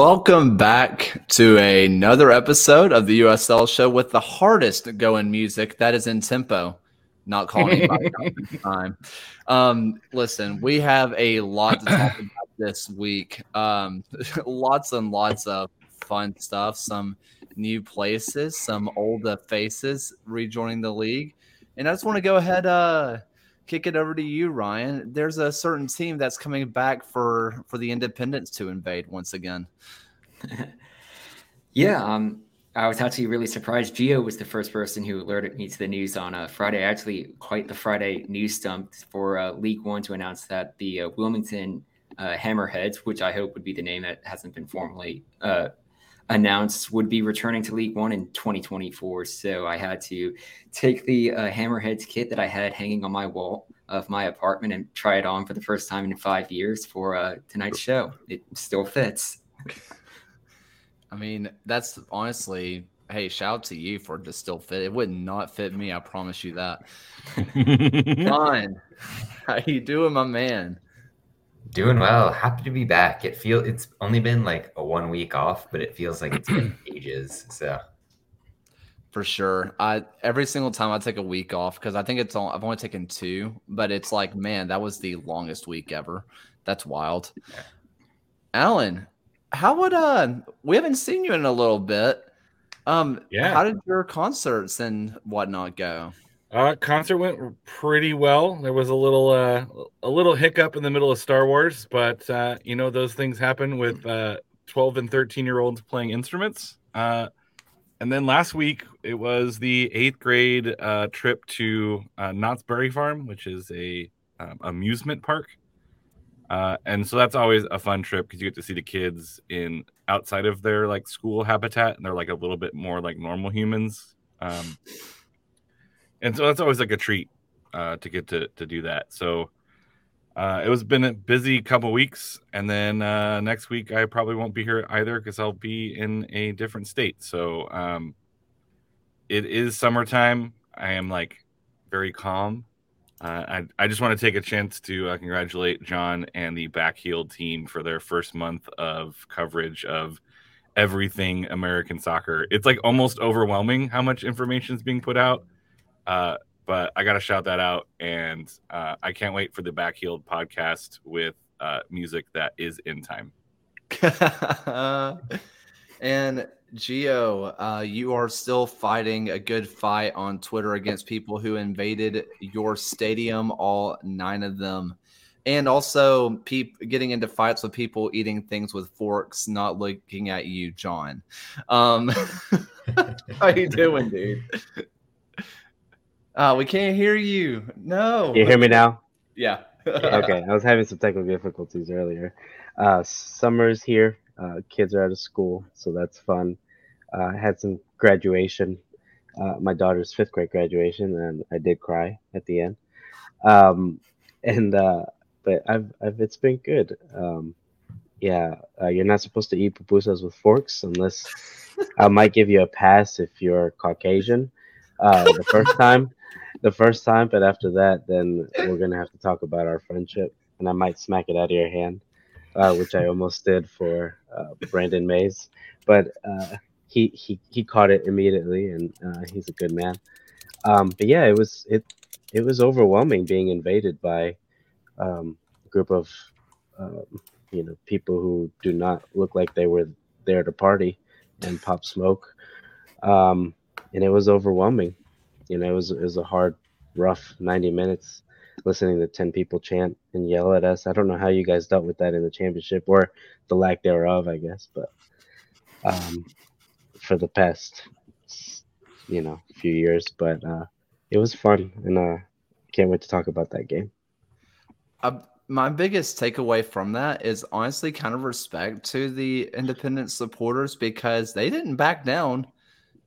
Welcome back to another episode of the USL show with the hardest going music that is in tempo. Not calling time. Um, listen, we have a lot to talk about this week. Um, lots and lots of fun stuff. Some new places, some old faces rejoining the league, and I just want to go ahead. Uh, kick it over to you, Ryan. There's a certain team that's coming back for for the Independents to invade once again. yeah, um, I was actually really surprised. Geo was the first person who alerted me to the news on a uh, Friday. Actually, quite the Friday news stump for uh, League One to announce that the uh, Wilmington uh, Hammerheads, which I hope would be the name that hasn't been formally uh, announced would be returning to League One in 2024. So I had to take the uh, Hammerheads kit that I had hanging on my wall of my apartment and try it on for the first time in five years for uh, tonight's show. It still fits. I mean, that's honestly, hey, shout out to you for it to still fit. It would not fit me. I promise you that. Fine. How you doing, my man? Doing well. Happy to be back. It feel it's only been like a one week off, but it feels like it's been ages. So for sure. I every single time I take a week off because I think it's all I've only taken two, but it's like, man, that was the longest week ever. That's wild. Yeah. Alan, how would uh we haven't seen you in a little bit. Um yeah. how did your concerts and whatnot go? Uh, concert went pretty well. There was a little uh, a little hiccup in the middle of Star Wars, but uh, you know those things happen with uh, 12 and 13 year olds playing instruments. Uh, and then last week it was the eighth grade uh, trip to uh, Knott's Berry Farm, which is a um, amusement park. Uh, and so that's always a fun trip because you get to see the kids in outside of their like school habitat, and they're like a little bit more like normal humans. Um, and so that's always like a treat uh, to get to to do that. So uh, it was been a busy couple weeks, and then uh, next week I probably won't be here either because I'll be in a different state. So um, it is summertime. I am like very calm. Uh, I, I just want to take a chance to uh, congratulate John and the Backheel team for their first month of coverage of everything American soccer. It's like almost overwhelming how much information is being put out. Uh, but I got to shout that out, and uh, I can't wait for the Backheeled podcast with uh, music that is in time. and Geo, uh, you are still fighting a good fight on Twitter against people who invaded your stadium, all nine of them, and also peop- getting into fights with people eating things with forks, not looking at you, John. Um, how you doing, dude? Uh, we can't hear you. No. You hear me now? Yeah. okay. I was having some technical difficulties earlier. Uh, summer's here. Uh, kids are out of school, so that's fun. Uh, I had some graduation, uh, my daughter's fifth grade graduation, and I did cry at the end. Um, and uh, but I've, I've it's been good. Um, yeah, uh, you're not supposed to eat pupusas with forks unless I might give you a pass if you're Caucasian. Uh, the first time, the first time, but after that, then we're gonna have to talk about our friendship, and I might smack it out of your hand, uh, which I almost did for uh, Brandon Mays, but uh, he he he caught it immediately, and uh, he's a good man. Um, but yeah, it was it it was overwhelming being invaded by um, a group of um, you know people who do not look like they were there to party and pop smoke, um, and it was overwhelming you know, it was it was a hard, rough 90 minutes listening to 10 people chant and yell at us. I don't know how you guys dealt with that in the championship or the lack thereof, I guess, but um, for the past, you know, few years, but uh, it was fun and uh, can't wait to talk about that game. Uh, my biggest takeaway from that is honestly kind of respect to the independent supporters because they didn't back down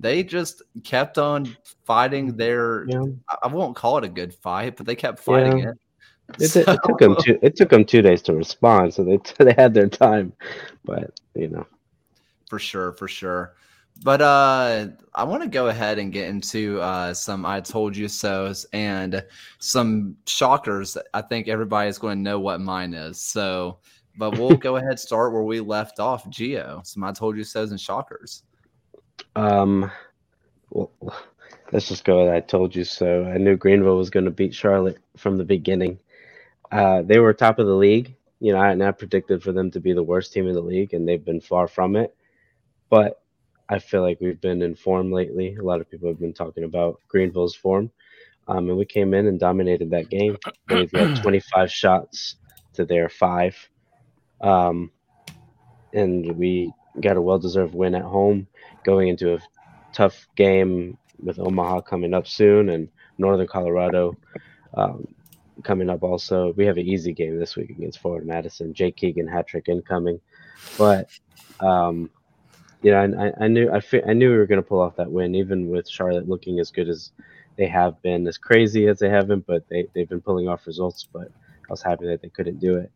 they just kept on fighting their. Yeah. I won't call it a good fight, but they kept fighting yeah. it. It, so, it, took them two. It took them two days to respond, so they they had their time, but you know, for sure, for sure. But uh, I want to go ahead and get into uh, some I told you so's and some shockers. I think everybody is going to know what mine is. So but we'll go ahead start where we left off. Geo, some I told you so's and shockers. Um, well, let's just go. I told you so. I knew Greenville was going to beat Charlotte from the beginning. Uh, they were top of the league. You know, I, and I predicted for them to be the worst team in the league, and they've been far from it. But I feel like we've been in form lately. A lot of people have been talking about Greenville's form. Um, and we came in and dominated that game. We've got 25 shots to their five. Um, and we got a well deserved win at home going into a tough game with Omaha coming up soon and Northern Colorado um, coming up also. We have an easy game this week against Forward Madison. Jake Keegan hat trick incoming. But, um, you know, I, I knew I, fi- I knew we were going to pull off that win, even with Charlotte looking as good as they have been, as crazy as they haven't, but they, they've been pulling off results. But I was happy that they couldn't do it.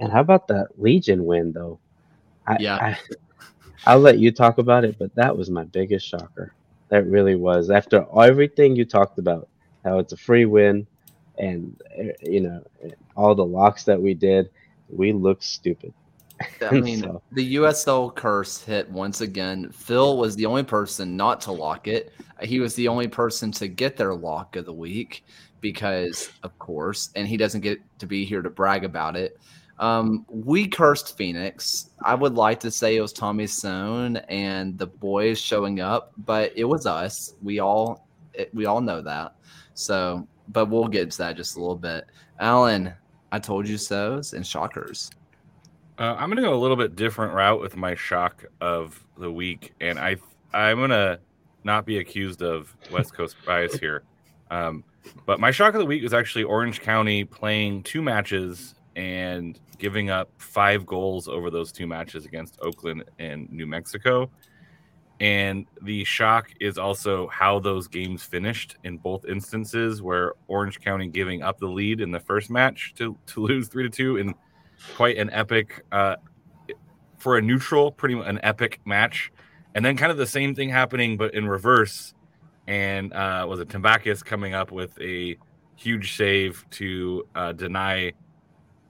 And how about that Legion win, though? I, Yeah. I, I'll let you talk about it, but that was my biggest shocker. That really was. After everything you talked about, how it's a free win, and you know all the locks that we did, we looked stupid. I mean, So- the USL curse hit once again. Phil was the only person not to lock it. He was the only person to get their lock of the week because, of course, and he doesn't get to be here to brag about it. Um, we cursed Phoenix. I would like to say it was Tommy Soehn and the boys showing up, but it was us. We all it, we all know that. So, but we'll get to that just a little bit. Alan, I told you so's and shockers. Uh, I'm gonna go a little bit different route with my shock of the week, and I I'm gonna not be accused of West Coast bias here, um, but my shock of the week was actually Orange County playing two matches and giving up five goals over those two matches against Oakland and New Mexico. And the shock is also how those games finished in both instances, where Orange County giving up the lead in the first match to, to lose three to two in quite an epic uh, for a neutral, pretty much an epic match, and then kind of the same thing happening but in reverse. And uh, was it Tambakis coming up with a huge save to uh, deny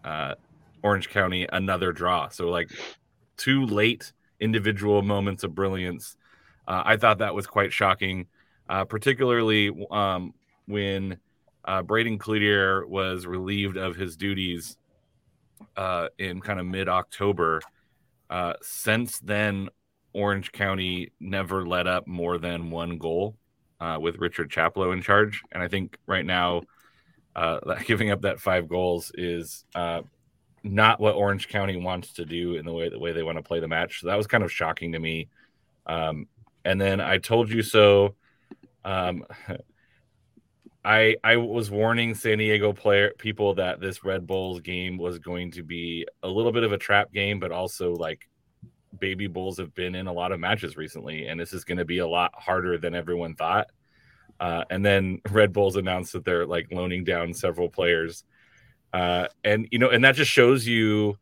uh, Orange County another draw? So like two late individual moments of brilliance. Uh, I thought that was quite shocking, uh, particularly um, when uh, Braeden Cloutier was relieved of his duties uh, in kind of mid October. Uh, since then, Orange County never let up more than one goal uh, with Richard Chaplow in charge. And I think right now, uh, giving up that five goals is uh, not what Orange County wants to do in the way the way they want to play the match. So that was kind of shocking to me. Um, and then I told you so. Um, I I was warning San Diego player people that this Red Bulls game was going to be a little bit of a trap game, but also like baby bulls have been in a lot of matches recently, and this is going to be a lot harder than everyone thought. Uh, and then Red Bulls announced that they're like loaning down several players, uh, and you know, and that just shows you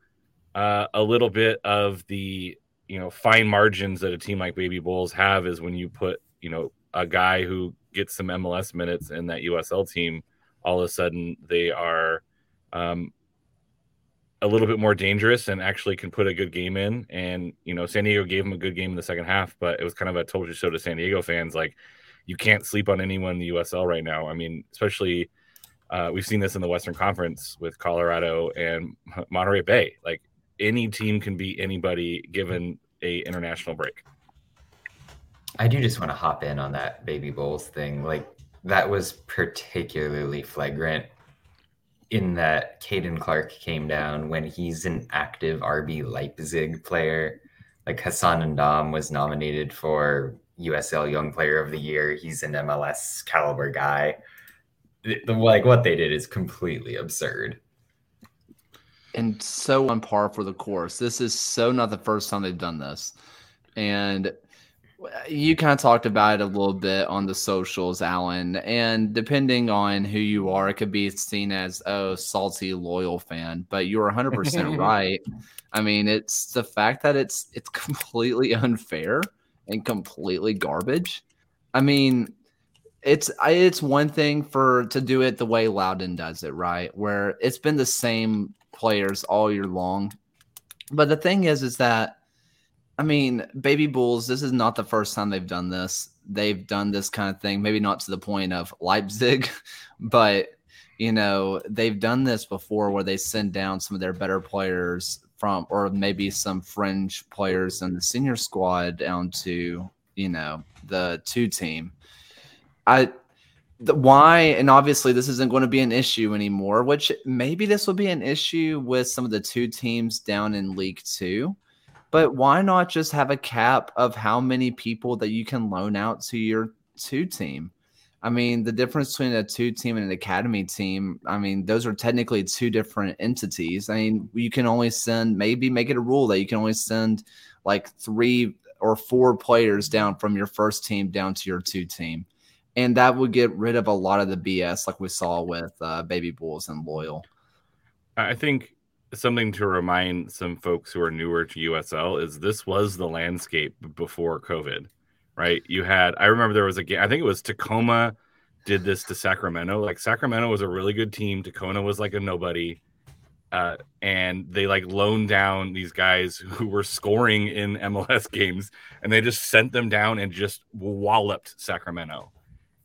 uh, a little bit of the you know fine margins that a team like Baby Bulls have is when you put you know a guy who gets some MLS minutes in that USL team, all of a sudden they are um, a little bit more dangerous and actually can put a good game in. And you know, San Diego gave them a good game in the second half, but it was kind of a told you so to San Diego fans. Like, you can't sleep on anyone in the USL right now. I mean, especially uh, we've seen this in the Western Conference with Colorado and Monterey Bay. Like, any team can beat anybody given a international break. I do just want to hop in on that baby bulls thing. Like that was particularly flagrant in that Caden Clark came down when he's an active RB Leipzig player. Like Hassan Ndam was nominated for USL Young Player of the Year. He's an MLS caliber guy. The- like what they did is completely absurd. and so on par for the course. This is so not the first time they've done this. And you kind of talked about it a little bit on the socials, Alan. And depending on who you are, it could be seen as oh, salty loyal fan. But you're 100 percent right. I mean, it's the fact that it's it's completely unfair and completely garbage. I mean, it's it's one thing for to do it the way Loudoun does it, right? Where it's been the same players all year long, But the thing is, is that I mean, Baby Bulls, this is not the first time they've done this. They've done this kind of thing, maybe not to the point of Leipzig, but you know, they've done this before where they send down some of their better players from, or maybe some fringe players in the senior squad down to, you know, the two team. I, the, why, and obviously this isn't going to be an issue anymore, which maybe this will be an issue with some of the two teams down in League Two but why not just have a cap of how many people that you can loan out to your two team? I mean, the difference between a two team and an academy team, I mean, those are technically two different entities. I mean, you can only send, maybe make it a rule that you can only send like three or four players down from your first team down to your two team. And that would get rid of a lot of the BS like we saw with uh, Baby Bulls and Loyal. I think something to remind some folks who are newer to USL is this was the landscape before COVID, right? You had, I remember there was a game, I think it was Tacoma did this to Sacramento. Like Sacramento was a really good team. Tacoma was like a nobody. Uh, and they like loaned down these guys who were scoring in MLS games and they just sent them down and just walloped Sacramento.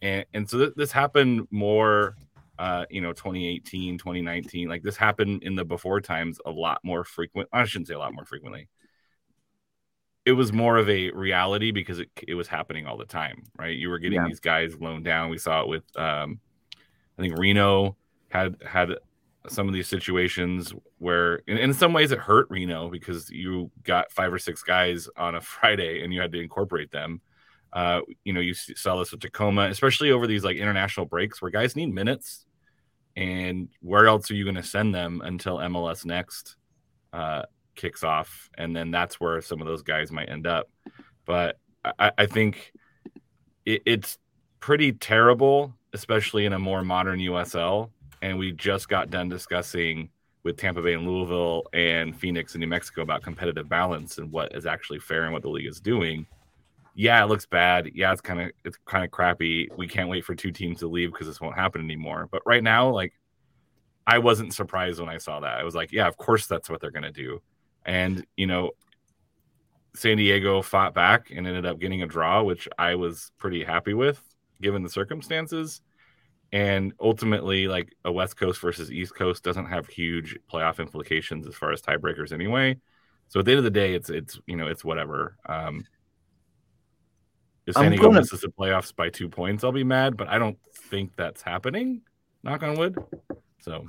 And, and so th- this happened more uh, you know, 2018, 2019. Like this happened in the before times a lot more frequent. I shouldn't say a lot more frequently. It was more of a reality because it, it was happening all the time, right? You were getting yeah. these guys loaned down. We saw it with, um, I think Reno had had some of these situations where, in, in some ways, it hurt Reno because you got five or six guys on a Friday and you had to incorporate them. Uh, you know, you saw this with Tacoma, especially over these like international breaks where guys need minutes. And where else are you going to send them until MLS next uh, kicks off? And then that's where some of those guys might end up. But I, I think it, it's pretty terrible, especially in a more modern USL. And we just got done discussing with Tampa Bay and Louisville and Phoenix and New Mexico about competitive balance and what is actually fair and what the league is doing yeah, it looks bad. Yeah, it's kind of it's kind of crappy. We can't wait for two teams to leave because this won't happen anymore. But right now, like, I wasn't surprised when I saw that. I was like, yeah, of course that's what they're gonna do. And you know, San Diego fought back and ended up getting a draw, which I was pretty happy with given the circumstances. And ultimately, like a West Coast versus East Coast doesn't have huge playoff implications as far as tiebreakers anyway. So at the end of the day, it's it's you know it's whatever. Um, if San Diego gonna... misses the playoffs by two points, I'll be mad, but I don't think that's happening. Knock on wood. So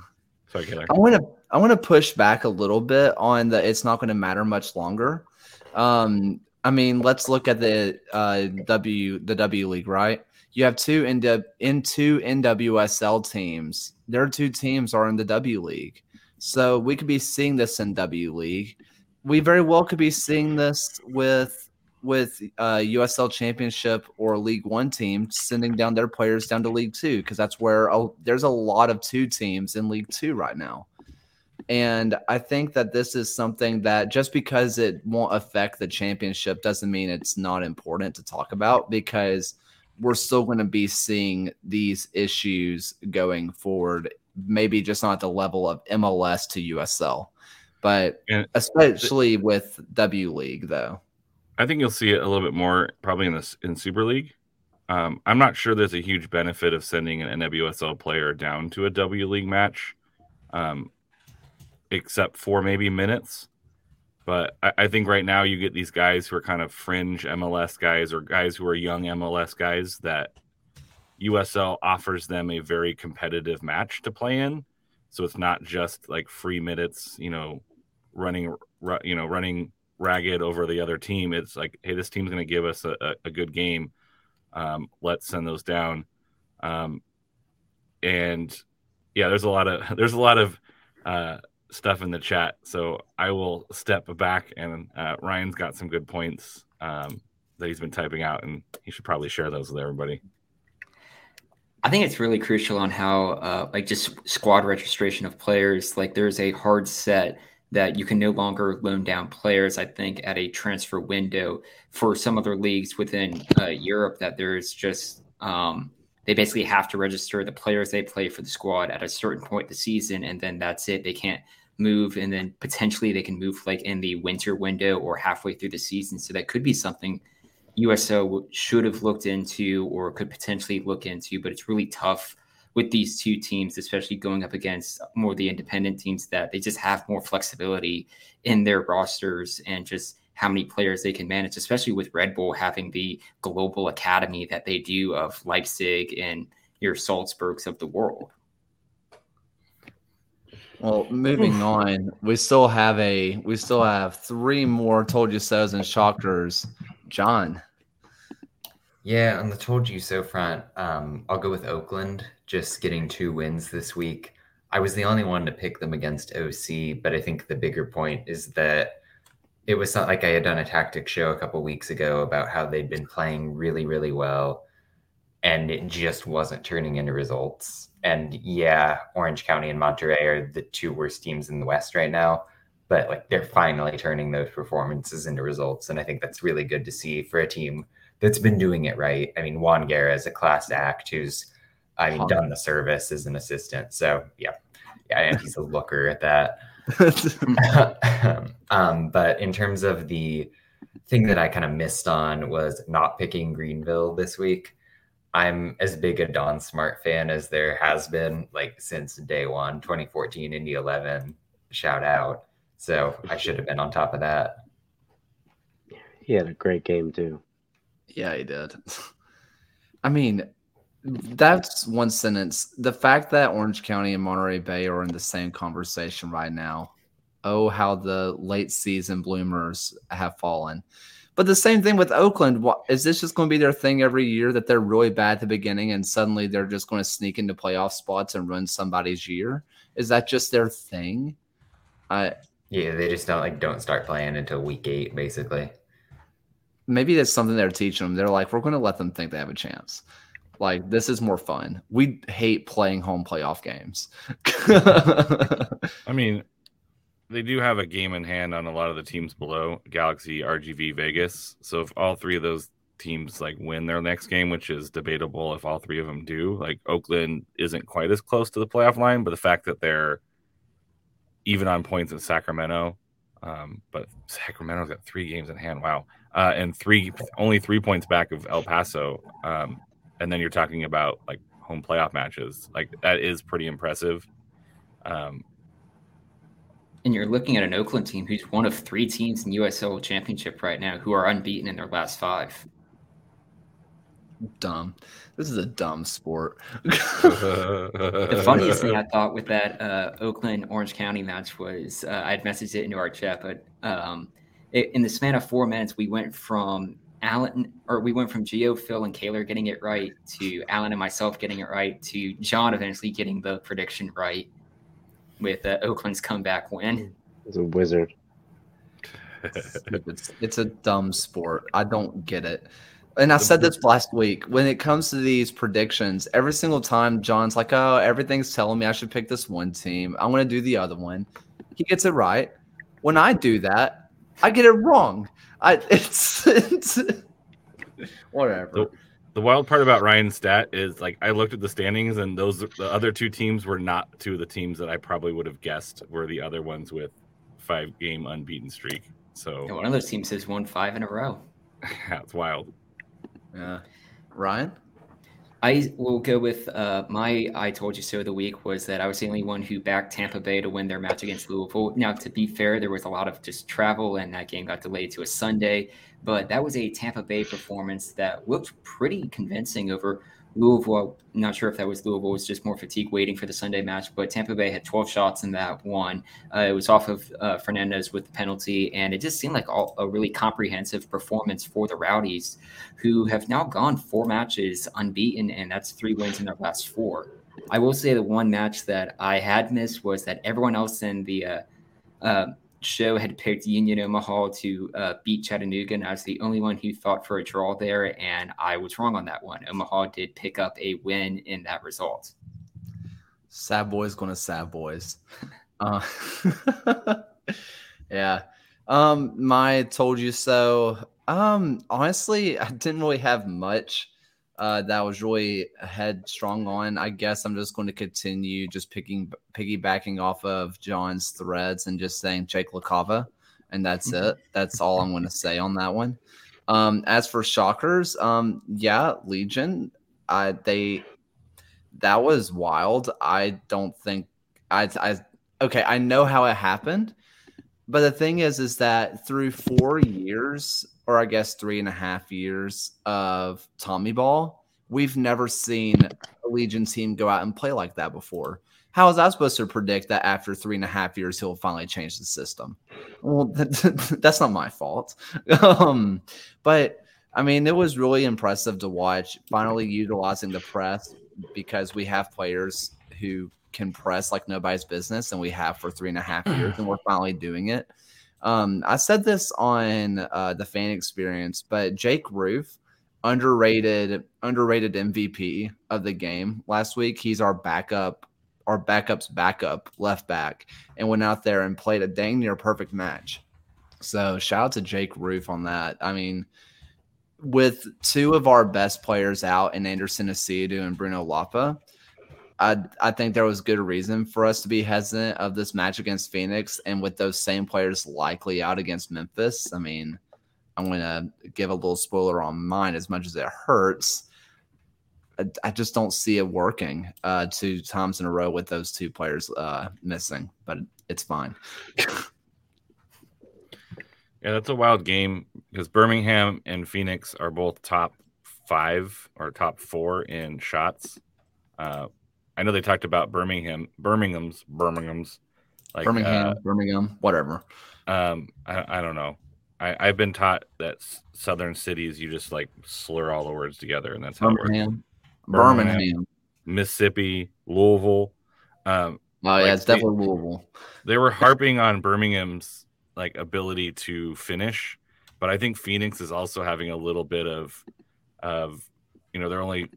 sorry. I want to I want to push back a little bit on the it's not going to matter much longer. Um, I mean, let's look at the uh, W the W League, right? You have two in, in two NWSL teams. Their two teams are in the W League, so we could be seeing this in W League. We very well could be seeing this with with uh, USL Championship or League One team sending down their players down to League Two because that's where oh, there's a lot of two teams in League Two right now. And I think that this is something that just because it won't affect the championship doesn't mean it's not important to talk about because we're still going to be seeing these issues going forward, maybe just not at the level of MLS to USL, but and especially with W League, though. I think you'll see it a little bit more probably in this in Super League. Um, I'm not sure there's a huge benefit of sending an NWSL player down to a W League match, um, except for maybe minutes. But I, I, think right now you get these guys who are kind of fringe MLS guys or guys who are young MLS guys that USL offers them a very competitive match to play in. So it's not just like free minutes, you know, running, you know, running ragged over the other team. It's like, hey, this team's going to give us a, a, a good game. Um, let's send those down. Um, and yeah, there's a lot of there's a lot of uh, stuff in the chat. So I will step back, and uh, Ryan's got some good points um, that he's been typing out, and he should probably share those with everybody. I think it's really crucial on how, uh, like, just squad registration of players. Like, there's a hard set that you can no longer loan down players. I think at a transfer window for some other leagues within uh, Europe, that there's just um, they basically have to register the players they play for the squad at a certain point the season, and then that's it. They can't move, and then potentially they can move like in the winter window or halfway through the season. So that could be something USO should have looked into or could potentially look into, but it's really tough with these two teams, especially going up against more the independent teams that they just have more flexibility in their rosters and just how many players they can manage, especially with Red Bull having the global academy that they do of Leipzig and your Salzburgs of the world. Well, moving on, we still have a we still have three more told you so's and shockers. John. Yeah, on the told you so front, um, I'll go with Oakland, just getting two wins this week. I was the only one to pick them against OC, but I think the bigger point is that it was not like I had done a tactic show a couple weeks ago about how they'd been playing really, really well, and it just wasn't turning into results. And yeah, Orange County and Monterey are the two worst teams in the West right now, but like they're finally turning those performances into results, and I think that's really good to see for a team that's been doing it right. I mean, Juan Guerra is a class act who's, I mean, done the service as an assistant. So yeah, yeah, and he's a looker at that. um, but in terms of the thing that I kind of missed on was not picking Greenville this week. I'm as big a Don Smart fan as there has been like since day one, 2014, Indy 11. Shout out. So I should have been on top of that. He had a great game too. Yeah, he did. I mean, that's one sentence. The fact that Orange County and Monterey Bay are in the same conversation right now. Oh, how the late season bloomers have fallen. But the same thing with Oakland. Is this just going to be their thing every year that they're really bad at the beginning and suddenly they're just going to sneak into playoff spots and ruin somebody's year? Is that just their thing? I yeah, they just don't like don't start playing until week eight, basically. Maybe that's something they're teaching them. They're like, we're going to let them think they have a chance. Like this is more fun. We hate playing home playoff games. I mean, they do have a game in hand on a lot of the teams below Galaxy, RGV, Vegas. So if all three of those teams like win their next game, which is debatable if all three of them do, like Oakland isn't quite as close to the playoff line, but the fact that they're even on points in Sacramento, um, but Sacramento's got three games in hand. Wow, uh, and three only three points back of El Paso. Um, and then you're talking about like home playoff matches. Like that is pretty impressive. Um, and you're looking at an Oakland team who's one of three teams in USL Championship right now who are unbeaten in their last five. Dumb. This is a dumb sport. the funniest thing I thought with that uh, Oakland Orange County match was uh, I'd messaged it into our chat, but um, it, in the span of four minutes, we went from Alan, or we went from Geo, Phil, and Kaylor getting it right to Alan and myself getting it right to John eventually getting the prediction right with uh, Oakland's comeback win. He's a wizard. it's, it's a dumb sport. I don't get it. And I said this last week. When it comes to these predictions, every single time John's like, "Oh, everything's telling me I should pick this one team. I'm going to do the other one." He gets it right. When I do that, I get it wrong. I it's, it's whatever. The, the wild part about Ryan's stat is like I looked at the standings and those the other two teams were not two of the teams that I probably would have guessed were the other ones with five game unbeaten streak. So yeah, one of those teams has won five in a row. yeah, it's wild. Yeah, Ryan. I will go with uh, my I told you so of the week was that I was the only one who backed Tampa Bay to win their match against Louisville. Now, to be fair, there was a lot of just travel and that game got delayed to a Sunday, but that was a Tampa Bay performance that looked pretty convincing over Louisville, I'm not sure if that was Louisville, was just more fatigue waiting for the Sunday match, but Tampa Bay had 12 shots in that one. Uh, it was off of uh, Fernandez with the penalty, and it just seemed like all, a really comprehensive performance for the Rowdies, who have now gone four matches unbeaten, and that's three wins in their last four. I will say the one match that I had missed was that everyone else in the uh, uh show had picked Union Omaha to uh, beat Chattanooga, and I was the only one who thought for a draw there, and I was wrong on that one. Omaha did pick up a win in that result. Sad boys going to sad boys. Uh, yeah. Um, my told you so. Um, honestly, I didn't really have much uh, that I was really headstrong on. I guess I'm just going to continue just picking piggybacking off of John's threads and just saying Jake LaCava, and that's Mm-hmm. it. That's all I'm going to say on that one. Um, as for shockers, um, yeah, Legion, I they that was wild. I don't think I I okay. I know how it happened, but the thing is, is that through four years, or I guess three and a half years of Tommy Ball, we've never seen a Legion team go out and play like that before. How was I supposed to predict that after three and a half years he'll finally change the system? Well, that's not my fault. um, but I mean, it was really impressive to watch. Finally, utilizing the press because we have players who can press like nobody's business, and we have for three and a half years, and we're finally doing it. Um, I said this on uh, the fan experience, but Jake Rufe, underrated, underrated MVP of the game last week. He's our backup, our backup's backup left back, and went out there and played a dang near perfect match. So shout out to Jake Rufe on that. I mean, with two of our best players out in Anderson Asiedu and Bruno Lapa, I I think there was good reason for us to be hesitant of this match against Phoenix, and with those same players likely out against Memphis. I mean, I'm going to give a little spoiler on mine as much as it hurts. I, I just don't see it working uh, two times in a row with those two players uh, missing, but it's fine. Yeah, that's a wild game because Birmingham and Phoenix are both top five or top four in shots. Uh, I know they talked about Birmingham, Birmingham's, Birmingham's, like Birmingham, Birmingham, whatever. Uh, um, I, I don't know. I, I've been taught that southern cities you just like slur all the words together, and that's how it works. Birmingham, Birmingham. Birmingham. Mississippi, Louisville. Um, Oh Like, yeah, it's they- definitely Louisville. they were harping on Birmingham's like ability to finish, but I think Phoenix is also having a little bit of of you know they're only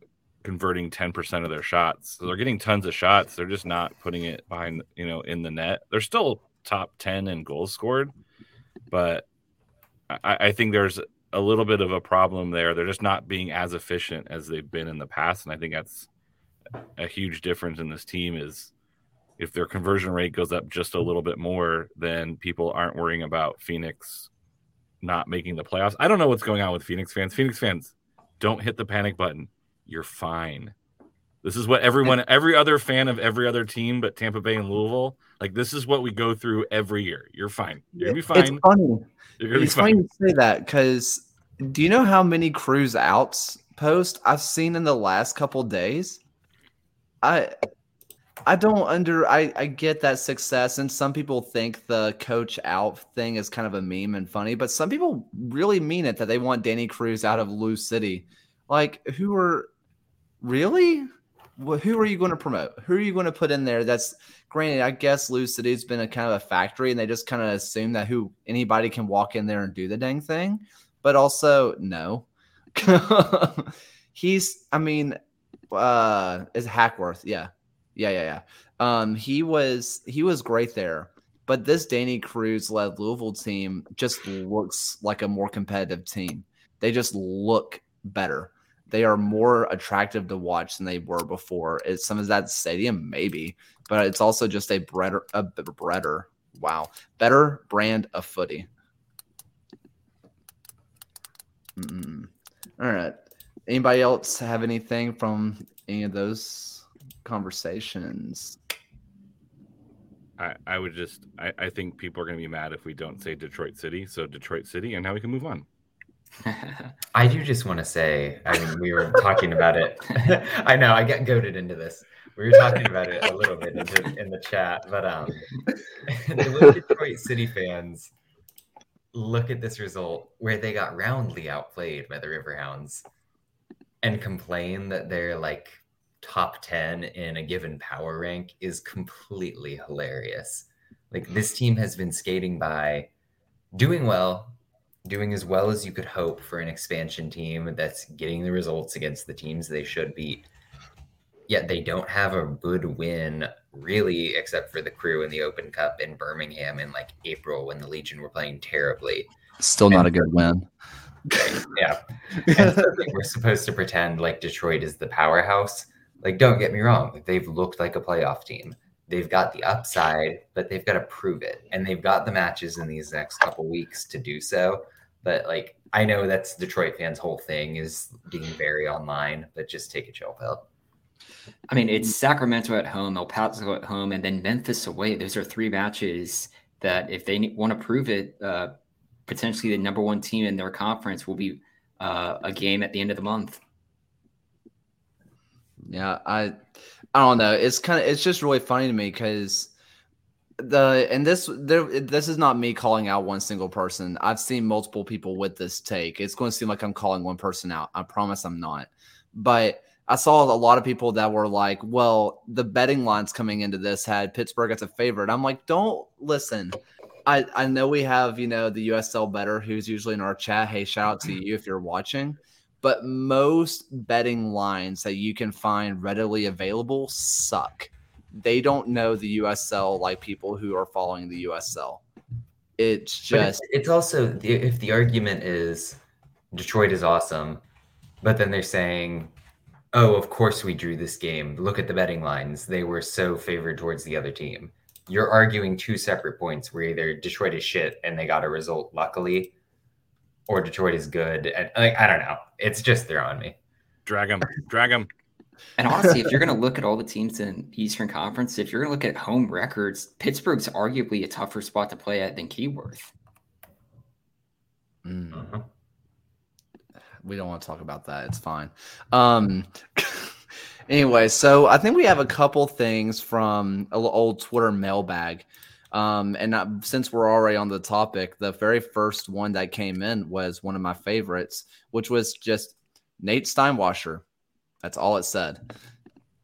converting 10% of their shots. So they're getting tons of shots. They're just not putting it behind, you know, in the net. They're still top 10 in goals scored, but I, I think there's a little bit of a problem there. They're just not being as efficient as they've been in the past. And I think that's a huge difference in this team is if their conversion rate goes up just a little bit more, then people aren't worrying about Phoenix not making the playoffs. I don't know what's going on with Phoenix fans. Phoenix fans, don't hit the panic button. You're fine. This is what everyone, every other fan of every other team but Tampa Bay and Louisville, like this is what we go through every year. You're fine. You're gonna be It's funny. You're gonna be It's funny to say that because do you know how many Cruz outs post I've seen in the last couple days? I I don't under I, I get that success and some people think the coach out thing is kind of a meme and funny, but some people really mean it that they want Danny Cruz out of Lou City. Like who are really? Wh- Who are you going to promote? Who are you going to put in there? That's granted. I guess Lou City's been a kind of a factory, and they just kind of assume that who anybody can walk in there and do the dang thing. But also, no, he's. I mean, uh, is Hackworth? Yeah, yeah, yeah, yeah. Um, he was he was great there. But this Danny Cruz led Louisville team just looks like a more competitive team. They just look better they are more attractive to watch than they were before. Is some of that stadium? Maybe, but it's also just a better, a better, wow, better brand of footy. Mm. All right. Anybody else have anything from any of those conversations? I, I would just I, I think people are gonna be mad if we don't say Detroit City. So Detroit City, and now we can move on. I do just want to say, I mean, we were talking about it. I know I got goaded into this. We were talking about it a little bit in the, in the chat, but um, the Detroit City fans look at this result where they got roundly outplayed by the Riverhounds and complain that they're like top 10 in a given power rank is completely hilarious. Like this team has been skating by doing well, doing as well as you could hope for an expansion team that's getting the results against the teams they should beat. Yet they don't have a good win, really, except for the crew in the Open Cup in Birmingham in like April when the Legion were playing terribly. Still not a good win. yeah. And so we're supposed to pretend like Detroit is the powerhouse. Like, don't get me wrong, they've looked like a playoff team. They've got the upside, but they've got to prove it. And they've got the matches in these next couple weeks to do so. But like, I know that's Detroit fans' whole thing is being very online, but just take a chill pill. I mean, it's Sacramento at home, El Paso at home, and then Memphis away. Those are three matches that, if they want to prove it, uh, potentially the number one team in their conference will be uh, a game at the end of the month. Yeah, I, I don't know. It's kind of it's just really funny to me because the and this there this is not me calling out one single person. I've seen multiple people with this take. It's going to seem like I'm calling one person out. I promise I'm not. But I saw a lot of people that were like, "Well, the betting lines coming into this had Pittsburgh as a favorite." I'm like, "Don't listen. I I know we have you know the USL better who's usually in our chat. Hey, shout out to you if you're watching." But most betting lines that you can find readily available suck. They don't know the USL like people who are following the USL. It's just it's, it's also if the argument is Detroit is awesome, but then they're saying oh, of course we drew this game. Look at the betting lines. They were so favored towards the other team. You're arguing two separate points where either Detroit is shit and they got a result luckily, or Detroit is good. And like, I don't know. It's just throwing me. Drag them. Drag them. And honestly, if you're going to look at all the teams in Eastern Conference, if you're going to look at home records, Pittsburgh's arguably a tougher spot to play at than Keyworth. Mm. Uh-huh we don't want to talk about that. It's fine. Um, anyway, so I think we have a couple things from a old Twitter mailbag. Um, and not, since we're already on the topic, the very first one that came in was one of my favorites, which was just Nate Steinwascher. That's all it said.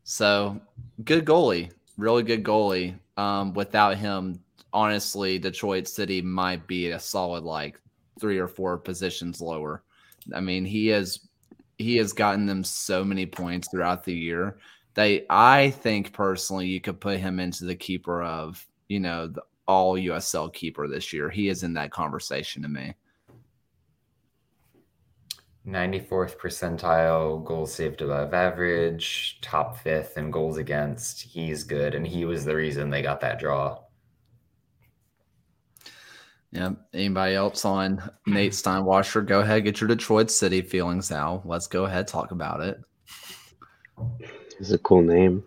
So good goalie, really good goalie. Um, without him, honestly, Detroit City might be a solid like three or four positions lower. I mean, he has he has gotten them so many points throughout the year that I think personally you could put him into the keeper of you know the all USL keeper this year. He is in that conversation to me. 94th percentile goals saved above average, top fifth in goals against. He's good, and he was the reason they got that draw. Yeah. Anybody else on Nate Steinwascher? Go ahead, get your Detroit City feelings out. Let's go ahead, talk about it. It's a cool name.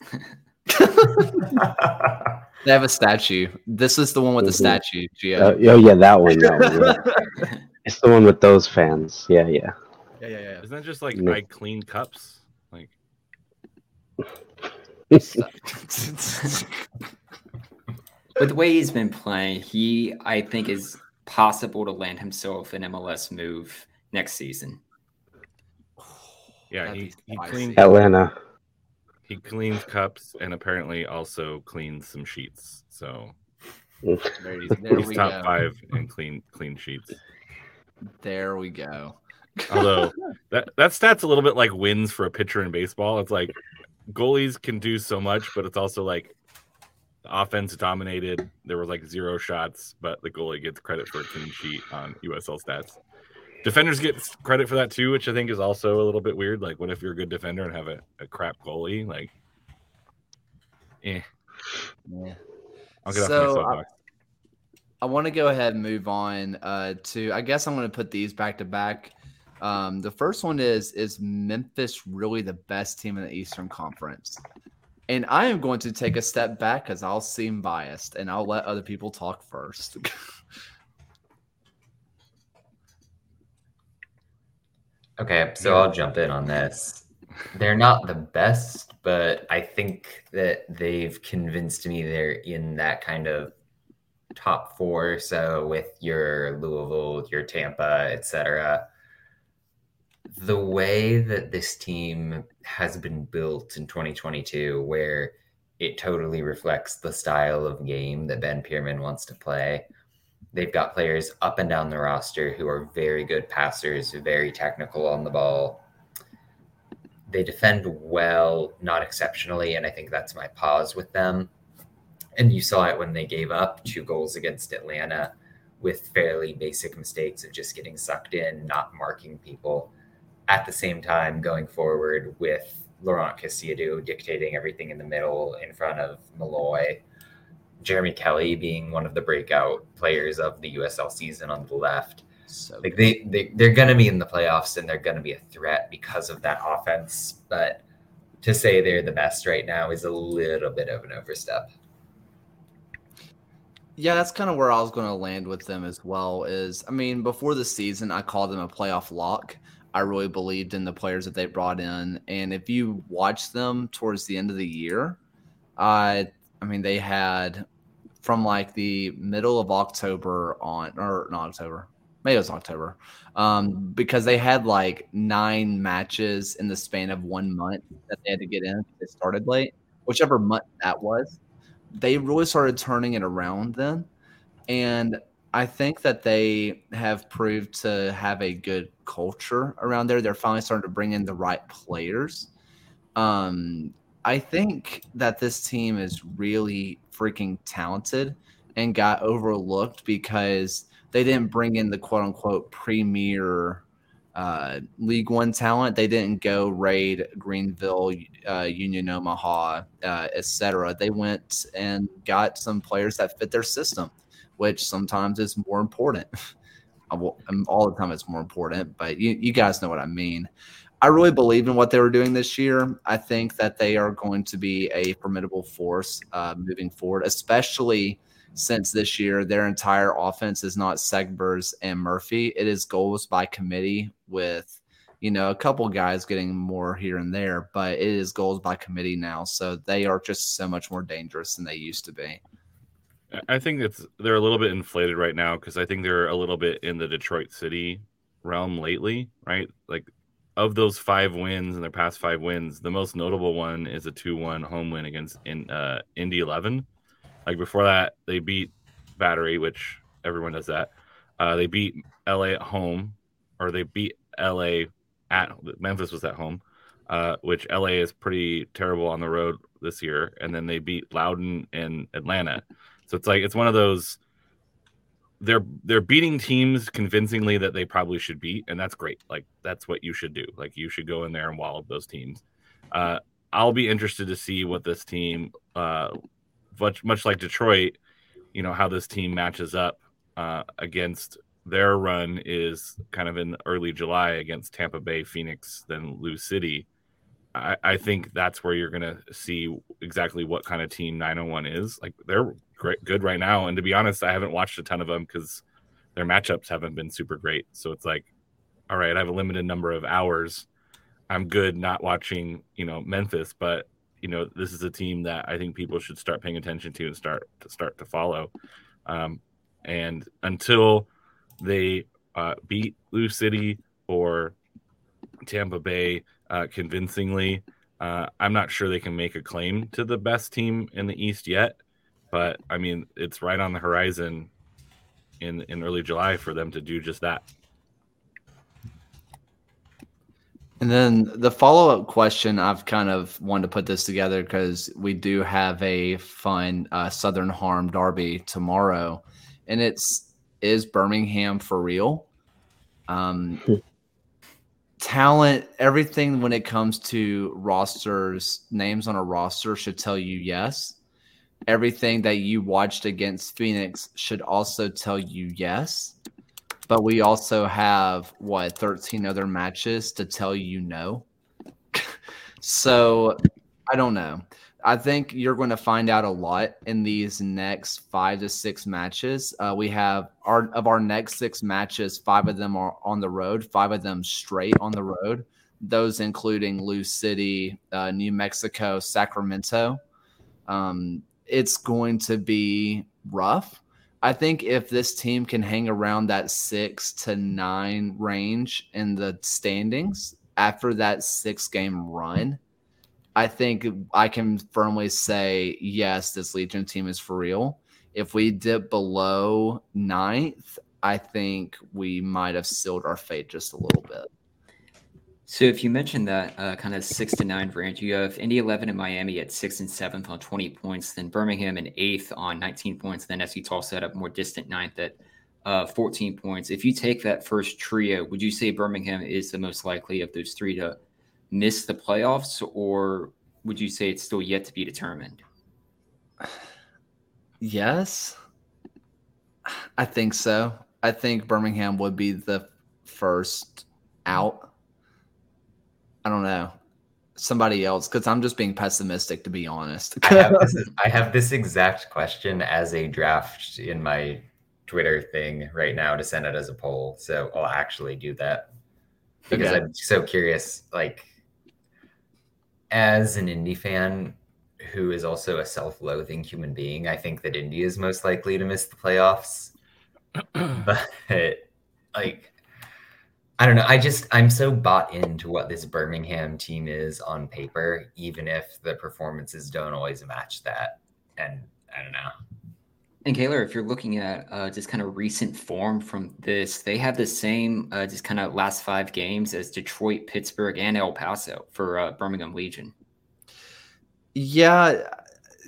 they have a statue. This is the one with the mm-hmm. statue. Gio. Uh, oh yeah, that one. That one yeah. it's the one with those fans. Yeah, yeah. Yeah, yeah, yeah. Isn't that just like I clean cups? Like. with the way he's been playing, he I think is possible to land himself an MLS move next season. Yeah, he, he cleans Atlanta. He cleans cups and apparently also cleans some sheets. So there, there he's top go. five in clean clean sheets. There we go. Although that that stat's a little bit like wins for a pitcher in baseball. It's like goalies can do so much, but it's also like the offense dominated. There was like zero shots, but the goalie gets credit for a clean sheet on USL stats. Defenders get credit for that too, which I think is also a little bit weird. Like, what if you're a good defender and have a, a crap goalie? Like, eh. Yeah. I'll get so, off my I, I want to go ahead and move on uh, to. I guess I'm going to put these back to back. Um, the first one is is Memphis really the best team in the Eastern Conference? And I am going to take a step back because I'll seem biased and I'll let other people talk first. okay, so I'll jump in on this. They're not the best, but I think that they've convinced me they're in that kind of top four. So with your Louisville, your Tampa, etc the way that this team has been built in 2022, where it totally reflects the style of game that Ben Pirmann wants to play. They've got players up and down the roster who are very good passers, very technical on the ball. They defend well, not exceptionally, and I think that's my pause with them. And you saw it when they gave up two goals against Atlanta with fairly basic mistakes of just getting sucked in, not marking people. At the same time, going forward with Laurent Kissiedou dictating everything in the middle in front of Malloy, Jeremy Kelly being one of the breakout players of the USL season on the left. So like they, they they're gonna be in the playoffs and they're gonna be a threat because of that offense. But to say they're the best right now is a little bit of an overstep. Yeah, that's kind of where I was going to land with them as well. Is I mean, before the season, I called them a playoff lock. I really believed in the players that they brought in, and if you watch them towards the end of the year, uh, I mean, they had from like the middle of October on, or not October, maybe it was October, um, because they had like nine matches in the span of one month that they had to get in. They started late, whichever month that was. They really started turning it around then, and I think that they have proved to have a good culture around there. They're finally starting to bring in the right players. Um, I think that this team is really freaking talented and got overlooked because they didn't bring in the quote unquote premier uh, League One talent. They didn't go raid Greenville, uh, Union Omaha, uh, etc. They went and got some players that fit their system, which sometimes is more important. All the time, it's more important, but you, you guys know what I mean. I really believe in what they were doing this year. I think that they are going to be a formidable force uh, moving forward, especially since this year their entire offense is not Segbers and Murphy. It is goals by committee with, you know, a couple guys getting more here and there, but it is goals by committee now. So they are just so much more dangerous than they used to be. I think it's they're a little bit inflated right now because I think they're a little bit in the Detroit City realm lately, right? Like of those five wins and their past five wins, the most notable one is a two-one home win against in uh, Indy Eleven like before that, they beat Battery, which everyone does that. Uh, they beat LA at home, or they beat LA at Memphis was at home, uh, which LA is pretty terrible on the road this year. And then they beat Loudoun and Atlanta. So it's like it's one of those. They're they're beating teams convincingly that they probably should beat, and that's great. Like that's what you should do. Like you should go in there and wallop those teams. Uh, I'll be interested to see what this team uh, much much like Detroit, you know how this team matches up uh, against their run is kind of in early July against Tampa Bay, Phoenix, then Lou City. I, I think that's where you're going to see exactly what kind of team 901 is. Like they're great, good right now, and to be honest, I haven't watched a ton of them because their matchups haven't been super great. So it's like, all right, I have a limited number of hours. I'm good not watching, you know, Memphis, but you know this is a team that I think people should start paying attention to and start to start to follow. Um, and until they uh, beat Lou City or Tampa Bay uh, convincingly, uh, I'm not sure they can make a claim to the best team in the East yet. But I mean, it's right on the horizon in in early July for them to do just that. And then the follow up question, I've kind of wanted to put this together because we do have a fun uh, Southern Harm Derby tomorrow, and it's is Birmingham for real? Um, talent, everything when it comes to rosters, names on a roster should tell you yes. Everything that you watched against Phoenix should also tell you yes but we also have what 13 other matches to tell you no. so I don't know. I think you're going to find out a lot in these next five to six matches. Uh, we have our of our next six matches, five of them are on the road, five of them straight on the road. Those including Lou City, uh, New Mexico, Sacramento. Um, it's going to be rough I think if this team can hang around that six to nine range in the standings after that six game run, I think I can firmly say, yes, this Legion team is for real. If we dip below ninth, I think we might have sealed our fate just a little bit. So if you mentioned that uh, kind of six to nine range, you have Indy 11 and Miami at six and seventh on 20 points, then Birmingham in eighth on 19 points, then SC Tulsa at a more distant ninth at uh, 14 points. If you take that first trio, would you say Birmingham is the most likely of those three to miss the playoffs, or would you say it's still yet to be determined? Yes, I think so. I think Birmingham would be the first out. I don't know. Somebody else, because I'm just being pessimistic, to be honest. I, have this, I have this exact question as a draft in my Twitter thing right now to send it as a poll. So I'll actually do that because okay. I'm so curious. Like, as an Indy fan who is also a self loathing human being, I think that Indy is most likely to miss the playoffs. but, like, I don't know. I just I'm so bought into what this Birmingham team is on paper, even if the performances don't always match that. And I don't know. And Kaylor, if you're looking at uh, just kind of recent form from this, they have the same uh, just kind of last five games as Detroit, Pittsburgh, and El Paso for uh, Birmingham Legion. Yeah,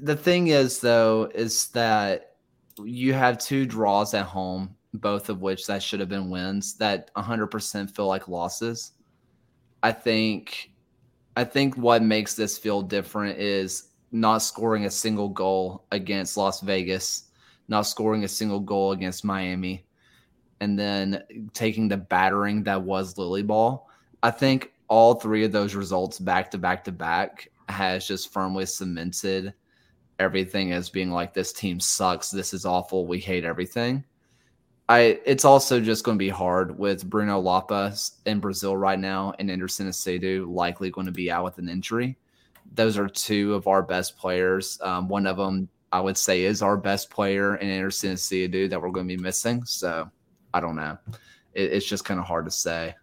the thing is though is that you have two draws at home both of which that should have been wins that 100% feel like losses. I think I think what makes this feel different is not scoring a single goal against Las Vegas, not scoring a single goal against Miami, and then taking the battering that was Lily Ball. I think all three of those results back to back to back has just firmly cemented everything as being like this team sucks, this is awful, we hate everything. I it's also just going to be hard with Bruno Lapa in Brazil right now and Anderson Asiedu likely going to be out with an injury. Those are two of our best players. Um, one of them I would say is our best player in Anderson Asiedu that we're going to be missing. So I don't know. It, it's just kind of hard to say.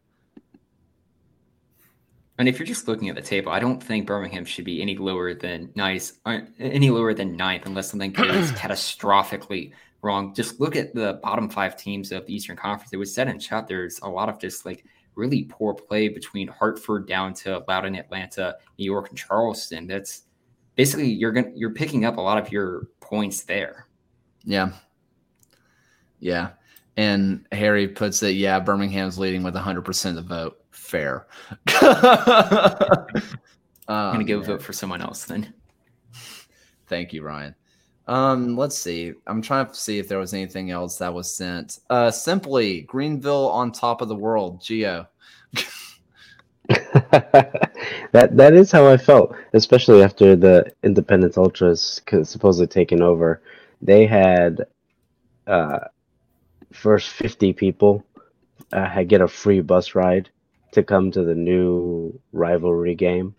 And if you're just looking at the table, I don't think Birmingham should be any lower than nice, uh, any lower than ninth, unless something goes catastrophically wrong. Just look at the bottom five teams of the Eastern Conference. It was said in chat there's a lot of just like really poor play between Hartford down to Loudoun, Atlanta, New York, and Charleston. That's basically you're gonna you're picking up a lot of your points there. Yeah. Yeah. And Harry puts it, yeah, Birmingham's leading with 100% of the vote. Fair. I'm going to go vote for someone else then. Thank you, Ryan. Um, let's see. I'm trying to see if there was anything else that was sent. Uh, simply Greenville on top of the world. Geo. that that is how I felt, especially after the Independence Ultras supposedly taken over. They had uh, first 50 people uh, had get a free bus ride to come to the new rivalry game.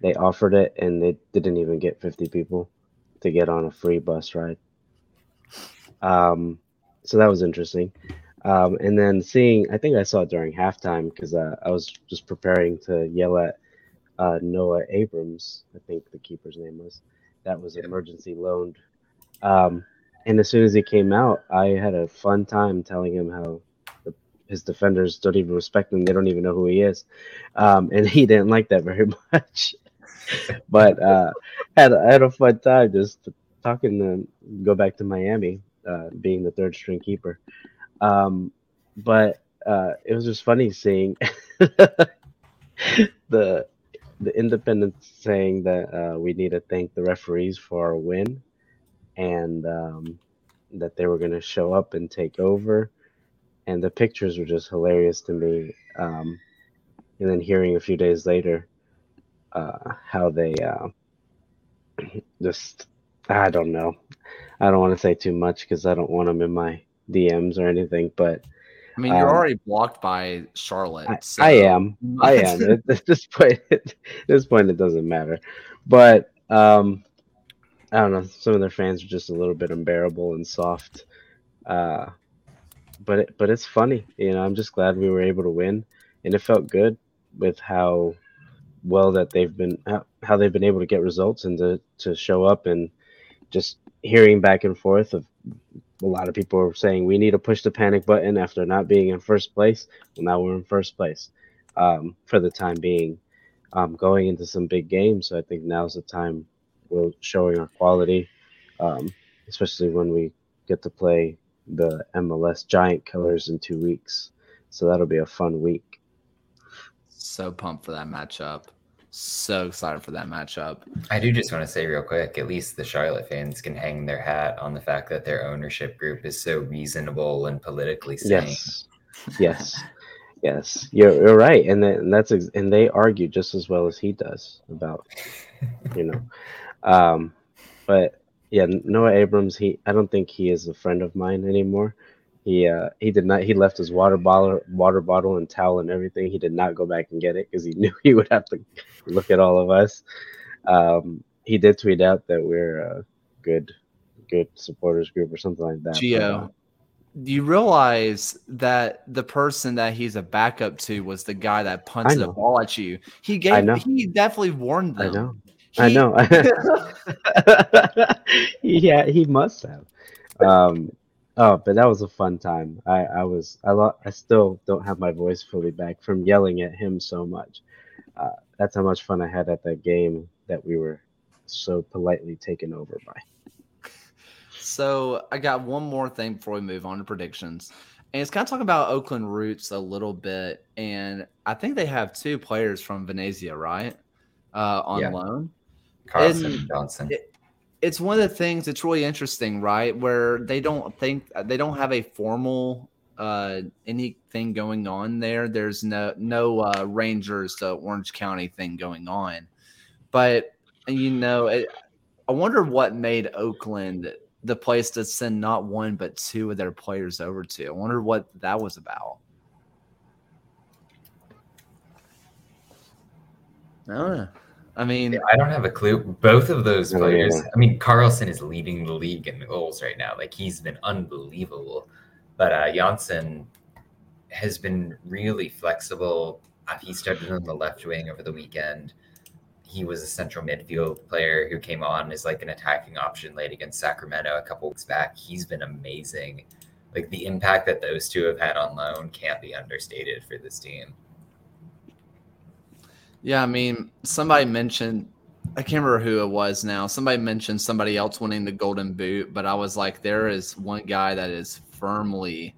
They offered it, and they didn't even get 50 people to get on a free bus ride. Um, so that was interesting. Um, and then seeing, I think I saw it during halftime because uh, I was just preparing to yell at uh, Noah Abrams, I think the keeper's name was. That was emergency loaned. Um, and as soon as he came out, I had a fun time telling him how the, his defenders don't even respect him. They don't even know who he is. Um, and he didn't like that very much but uh, had I had a fun time just talking to go back to Miami, uh, being the third string keeper. Um, but uh, it was just funny seeing the the independents saying that uh, we need to thank the referees for our win, and um, that they were going to show up and take over. And the pictures were just hilarious to me. Um, and then hearing a few days later uh, how they uh, just I don't know. I don't want to say too much because I don't want them in my DMs or anything. But I mean, you're um, already blocked by Charlotte. I, so. I am. I am. at, at, this point, at this point, it doesn't matter. But um, I don't know. Some of their fans are just a little bit unbearable and soft. Uh, but it, but it's funny. You know, I'm just glad we were able to win, and it felt good with how well that they've been how they've been able to get results and to to show up and just hearing back and forth of a lot of people are saying we need to push the panic button after not being in first place. Well, now we're in first place um, for the time being. Um, going into some big games, so I think now's the time we're showing our quality, um, especially when we get to play the MLS Giant Killers in two weeks. So that'll be a fun week. So pumped for that matchup. So excited for that matchup. I do just want to say real quick, at least the Charlotte fans can hang their hat on the fact that their ownership group is so reasonable and politically sane. Yes, yes, yes. You're, you're right, and, then, and that's ex- and they argue just as well as he does about, you know, um, but yeah, Noah Abrams. He I don't think he is a friend of mine anymore. He uh, he did not. He left his water bottle, water bottle, and towel and everything. He did not go back and get it because he knew he would have to look at all of us. Um, he did tweet out that we're a good, good supporters group or something like that. Geo, uh, do you realize that the person that he's a backup to was the guy that punted the ball at you? He gave. He definitely warned them. I know. I know. yeah, he must have. Um, oh, but that was a fun time. I, I was, I, lo- I still don't have my voice fully back from yelling at him so much. Uh, that's how much fun I had at that game that we were so politely taken over by. So I got one more thing before we move on to predictions. And it's kind of talking about Oakland roots a little bit. And I think they have two players from Venezia, right? Uh, on Yeah. loan. Karlsson And and Johnson. it- It's one of the things that's really interesting, right? Where they don't think they don't have a formal uh anything going on there. There's no no uh Rangers to Orange County thing going on. But you know, it, I wonder what made Oakland the place to send not one but two of their players over to. I wonder what that was about. I don't know. I mean, I don't have a clue. Both of those players. I mean, Karlsson is leading the league in goals right now. Like he's been unbelievable. But uh, Janssen has been really flexible. Uh, he started on the left wing over the weekend. He was a central midfield player who came on as like an attacking option late against Sacramento a couple weeks back. He's been amazing. Like the impact that those two have had on loan can't be understated for this team. Yeah, I mean, somebody mentioned I can't remember who it was now. Somebody mentioned somebody else winning the golden boot, but I was like, there is one guy that is firmly,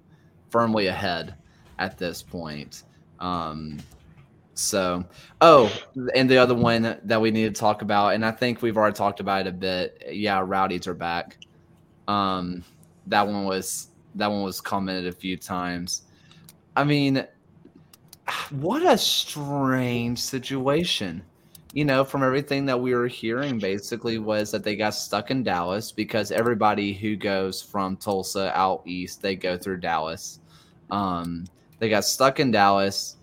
firmly ahead at this point. Um, so, oh, and the other one that we need to talk about, and I think we've already talked about it a bit. Yeah, rowdies are back. Um, that one was that one was commented a few times. I mean, what a strange situation. You know from everything that we were hearing basically was that they got stuck in dallas because everybody who goes from tulsa out east they go through dallas. Um, they got stuck in dallas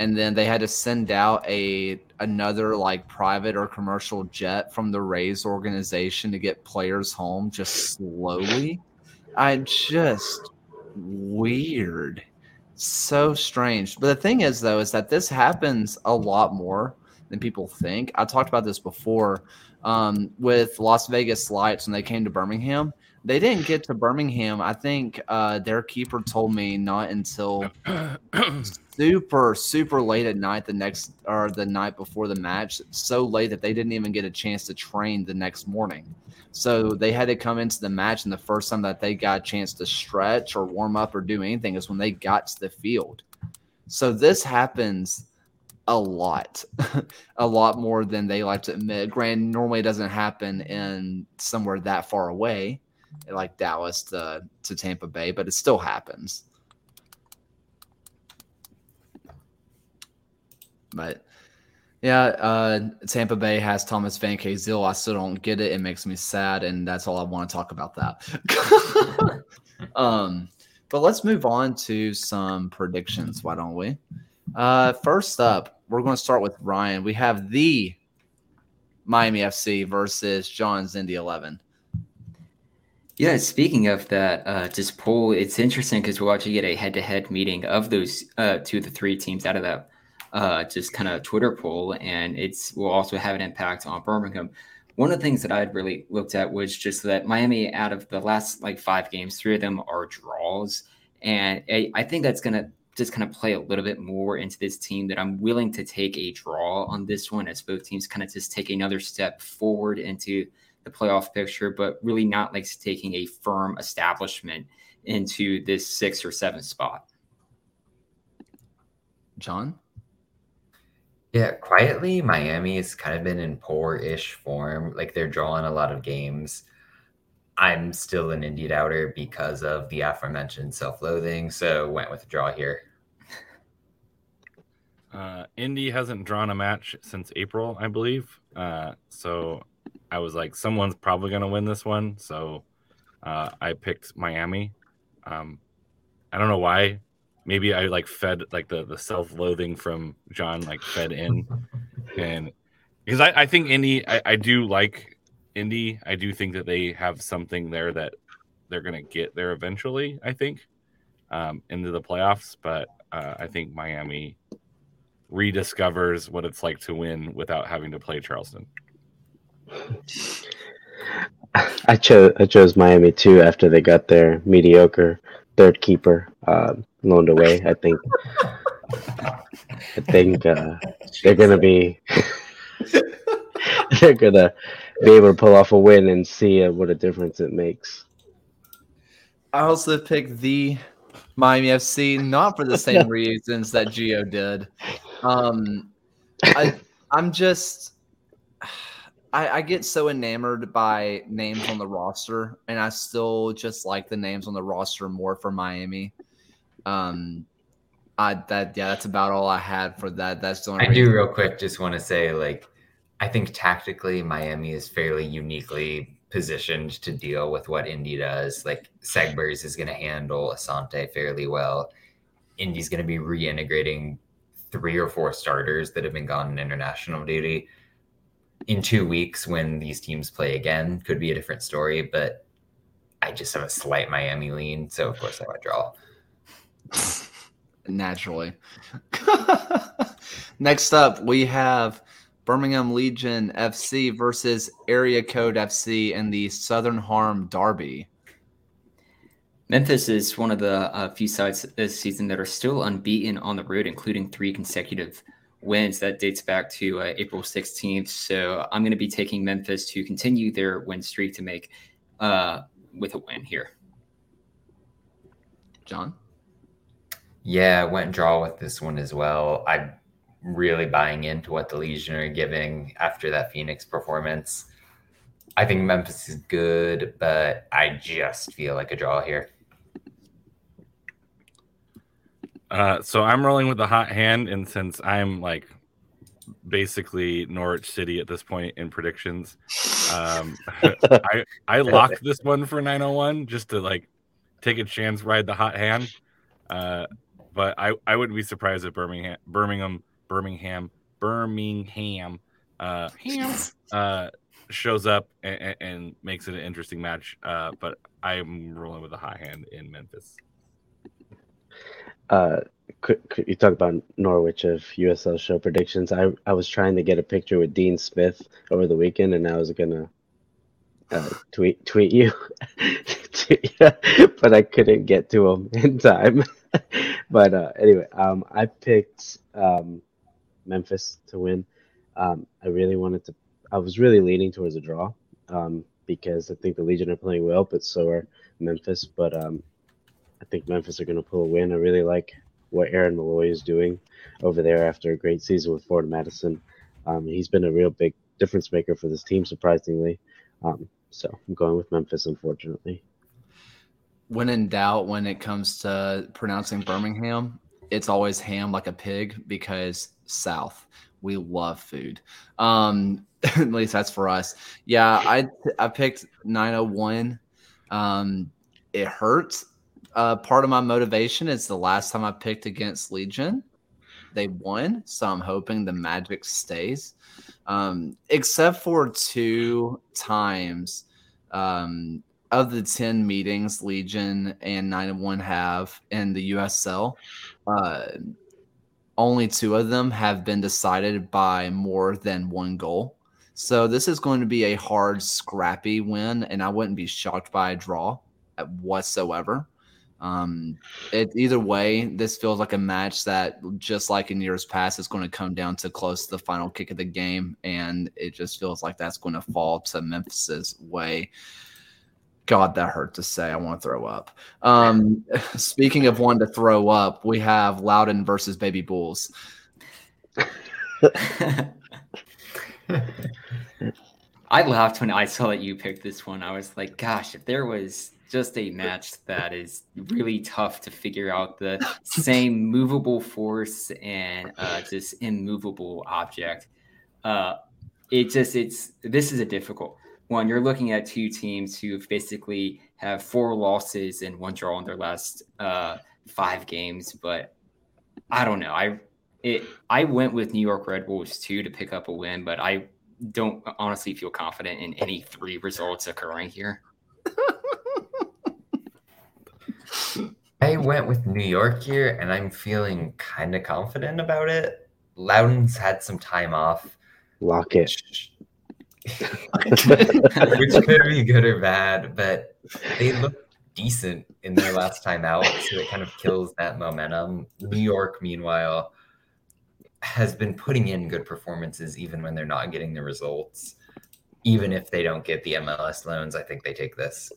and then they had to send out a another like private or commercial jet from the rays organization to get players home just slowly. I just weird so strange. But the thing is, though, is that this happens a lot more than people think. I talked about this before um, with Las Vegas Lights when they came to Birmingham. They didn't get to Birmingham. I think uh, their keeper told me not until super, super late at night the next or the night before the match. So late that they didn't even get a chance to train the next morning. So they had to come into the match, and the first time that they got a chance to stretch or warm up or do anything is when they got to the field. So this happens a lot, a lot more than they like to admit. Grand normally doesn't happen in somewhere that far away, like Dallas to, to Tampa Bay, but it still happens. But yeah, uh, Tampa Bay has Thomas Vancaeyezeele. I still don't get it. It makes me sad, and that's all I want to talk about that. um, but let's move on to some predictions. Why don't we? Uh, first up, we're going to start with Ryan. We have the Miami FC versus John's Indy Eleven. Yeah, speaking of that, uh, just poll, it's interesting because we'll actually get a head to head meeting of those uh, two of the three teams out of that uh, just kind of Twitter poll, and it's will also have an impact on Birmingham. One of the things that I had really looked at was just that Miami, out of the last like five games, three of them are draws, and I, I think that's going to just kind of play a little bit more into this team that I'm willing to take a draw on this one as both teams kind of just take another step forward into the playoff picture, but really not like taking a firm establishment into this sixth or seventh spot. John? Yeah, quietly, Miami has kind of been in poor-ish form. Like they're drawing a lot of games. I'm still an Indy doubter because of the aforementioned self-loathing, so went with a draw here. Uh, Indy hasn't drawn a match since April, I believe. Uh, so I was like, someone's probably going to win this one. So uh, I picked Miami. Um, I don't know why maybe I like fed like the the self loathing from John like fed in, and because I, I think Indy I, I do like Indy I do think that they have something there that they're gonna get there eventually I think um, into the playoffs, but uh, I think Miami rediscovers what it's like to win without having to play Charleston. I chose I chose Miami too after they got their mediocre third keeper. Uh, loaned away. I think I think uh, they're gonna be they're gonna be able to pull off a win and see uh, what a difference it makes. I also picked the Miami FC, not for the same reasons that Geo did. Um, I, I'm just, I, I get so enamored by names on the roster, and I still just like the names on the roster more for Miami. Um, I that yeah, that's about all I had for that. That's the only. I do real quick just want to say like I think tactically Miami is fairly uniquely positioned to deal with what Indy does. Like Segbers is going to handle Asante fairly well. Indy's going to be reintegrating three or four starters that have been gone in international duty. In two weeks, when these teams play again, could be a different story. But I just have a slight Miami lean, so of course I would draw. Naturally. Next up, we have Birmingham Legion FC versus Area Code FC in the Southern Harm Derby. Memphis is one of the uh, few sides this season that are still unbeaten on the road, including three consecutive wins. That dates back to uh, April 16th. So I'm going to be taking Memphis to continue their win streak to make uh, with a win here. John? Yeah, went draw with this one as well. I'm really buying into what the Legion are giving after that Phoenix performance. I think Memphis is good, but I just feel like a draw here. Uh, so I'm rolling with the hot hand, and since I'm like basically Norwich City at this point in predictions, um, I I locked this one for 901 just to like take a chance, ride the hot hand. Uh, but I I wouldn't be surprised if Birmingham Birmingham Birmingham Birmingham uh, uh, shows up and, and, makes it an interesting match. Uh, but I'm rolling with a high hand in Memphis. Uh, could, could you talk about Norwich of USL show predictions? I, I was trying to get a picture with Dean Smith over the weekend, and I was gonna uh, tweet tweet you, but I couldn't get to him in time. but uh, anyway, um, I picked um, Memphis to win. Um, I really wanted to. I was really leaning towards a draw um, because I think the Legion are playing well, but so are Memphis. But um, I think Memphis are going to pull a win. I really like what Aaron Molloy is doing over there after a great season with Forward Madison. Um, he's been a real big difference maker for this team, surprisingly. So I'm going with Memphis, unfortunately. When in doubt, when it comes to pronouncing Birmingham, it's always ham like a pig because South. We love food. Um, at least that's for us. Yeah, I I picked 901. Um, it hurts. Uh, part of my motivation is the last time I picked against Legion, they won. So I'm hoping the magic stays. Um, except for two times um, of the 10 meetings Legion and Nine One have in the USL. Uh, only two of them have been decided by more than one goal. So this is going to be a hard, scrappy win, and I wouldn't be shocked by a draw whatsoever. Um, it, either way, this feels like a match that, just like in years past, is going to come down to close to the final kick of the game, and it just feels like that's going to fall to Memphis's way. God, that hurt to say. I want to throw up. Um, speaking of one to throw up, we have Loudoun versus Baby Bulls. I laughed when I saw that you picked this one. I was like, gosh, if there was just a match that is really tough to figure out the same movable force and uh, just immovable object. Uh, it just it's this is a difficult one. You're looking at two teams who basically have four losses and one draw in their last uh, five games, but I don't know. I it I went with New York Red Bulls too to pick up a win, but I don't honestly feel confident in any three results occurring here. I went with New York here, and I'm feeling kind of confident about it. Loudoun's had some time off. Lock it. which could be good or bad, but they look decent in their last time out, so it kind of kills that momentum. New York, meanwhile, has been putting in good performances even when they're not getting the results. Even if they don't get the MLS loans, I think they take this.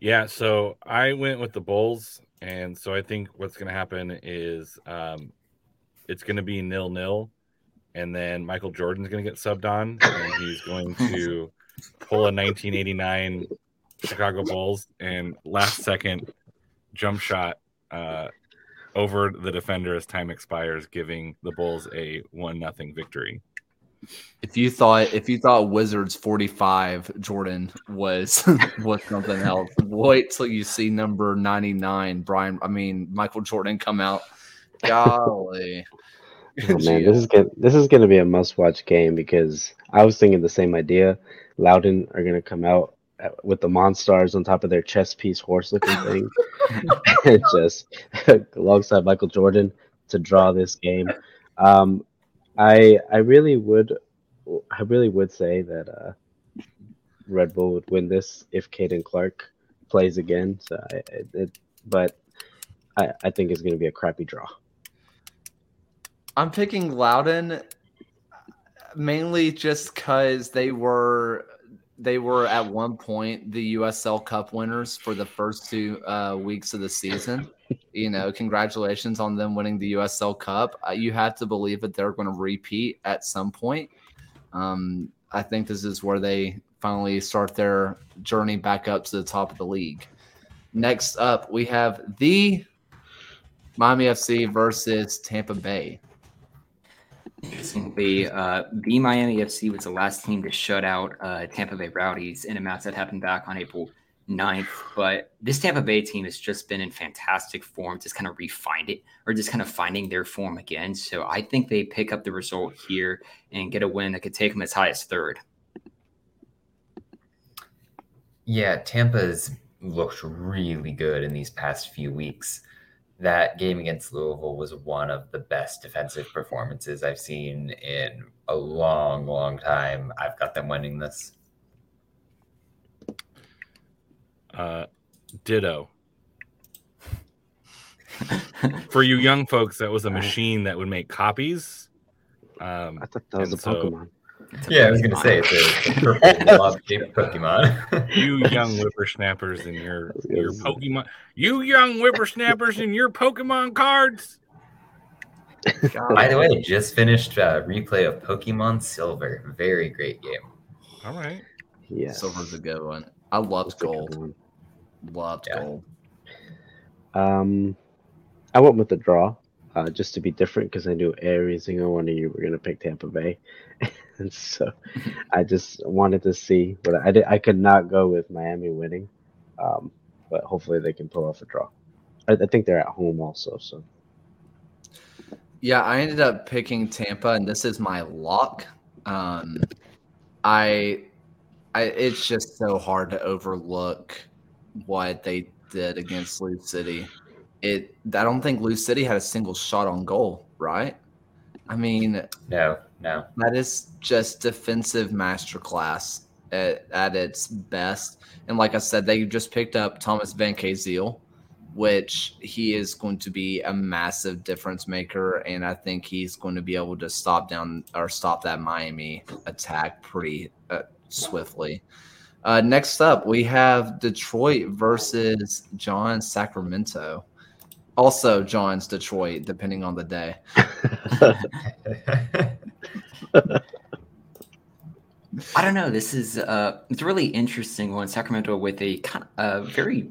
Yeah, so I went with the Bulls, and so I think what's going to happen is um, it's going to be nil nil, and then Michael Jordan's going to get subbed on, and he's going to pull a 1989 Chicago Bulls and last second jump shot uh, over the defender as time expires, giving the Bulls a one nothing victory. If you thought if you thought Wizards 45 Jordan was was something else, wait till you see number 99 Brian I mean Michael Jordan come out. Golly. Oh man, this is good. This is going to be a must-watch game because I was thinking the same idea. Loudoun are going to come out with the monsters on top of their chest piece horse-looking thing, and just alongside Michael Jordan to draw this game. Um, I I really would I really would say that uh, Red Bull would win this if Caden Clark plays again. So I, it, but I, I think it's going to be a crappy draw. I'm picking Loudoun mainly just because they were they were at one point the USL Cup winners for the first two uh, weeks of the season. you know, congratulations on them winning the USL Cup. Uh, you have to believe that they're going to repeat at some point. Um, I think this is where they finally start their journey back up to the top of the league. Next up, we have the Miami FC versus Tampa Bay. The uh, the Miami FC was the last team to shut out uh, Tampa Bay Rowdies in a match that happened back on April 9th. But this Tampa Bay team has just been in fantastic form, just kind of refined it or just kind of finding their form again. So I think they pick up the result here and get a win that could take them as high as third. Yeah, Tampa's looked really good in these past few weeks that game against Louisville was one of the best defensive performances I've seen in a long, long time. I've got them winning this. Uh, ditto. For you young folks, that was a machine that would make copies. Um, I thought that was a so, Pokemon. Yeah, I was gonna say it's a, a purple blob-shaped Pokemon. you young whippersnappers and your your Pokemon, you young whippersnappers and your Pokemon cards. By the way, just finished a replay of Pokemon Silver. Very great game. All right. Yeah. Silver's a good one. I loved gold. one. Loved Yeah. gold. Um, I went with the draw, uh, just to be different because I knew every single one of you were gonna pick Tampa Bay, and so I just wanted to see. But I did. I could not go with Miami winning, um, but hopefully they can pull off a draw. I, I think they're at home also, so Yeah, I ended up picking Tampa, and this is my lock. Um, I, I, it's just so hard to overlook what they did against Lou City. It, I don't think Lou City had a single shot on goal, right? I mean, No, no. that is just defensive masterclass at, at its best. And like I said, they just picked up Thomas Vancaeyezeele, which he is going to be a massive difference maker. And I think he's going to be able to stop down or stop that Miami attack pretty uh, swiftly. Uh, next up, we have Detroit versus John Sacramento. Also, John's Detroit, depending on the day. I don't know. This is uh, it's a really interesting one. Sacramento with a kind of a very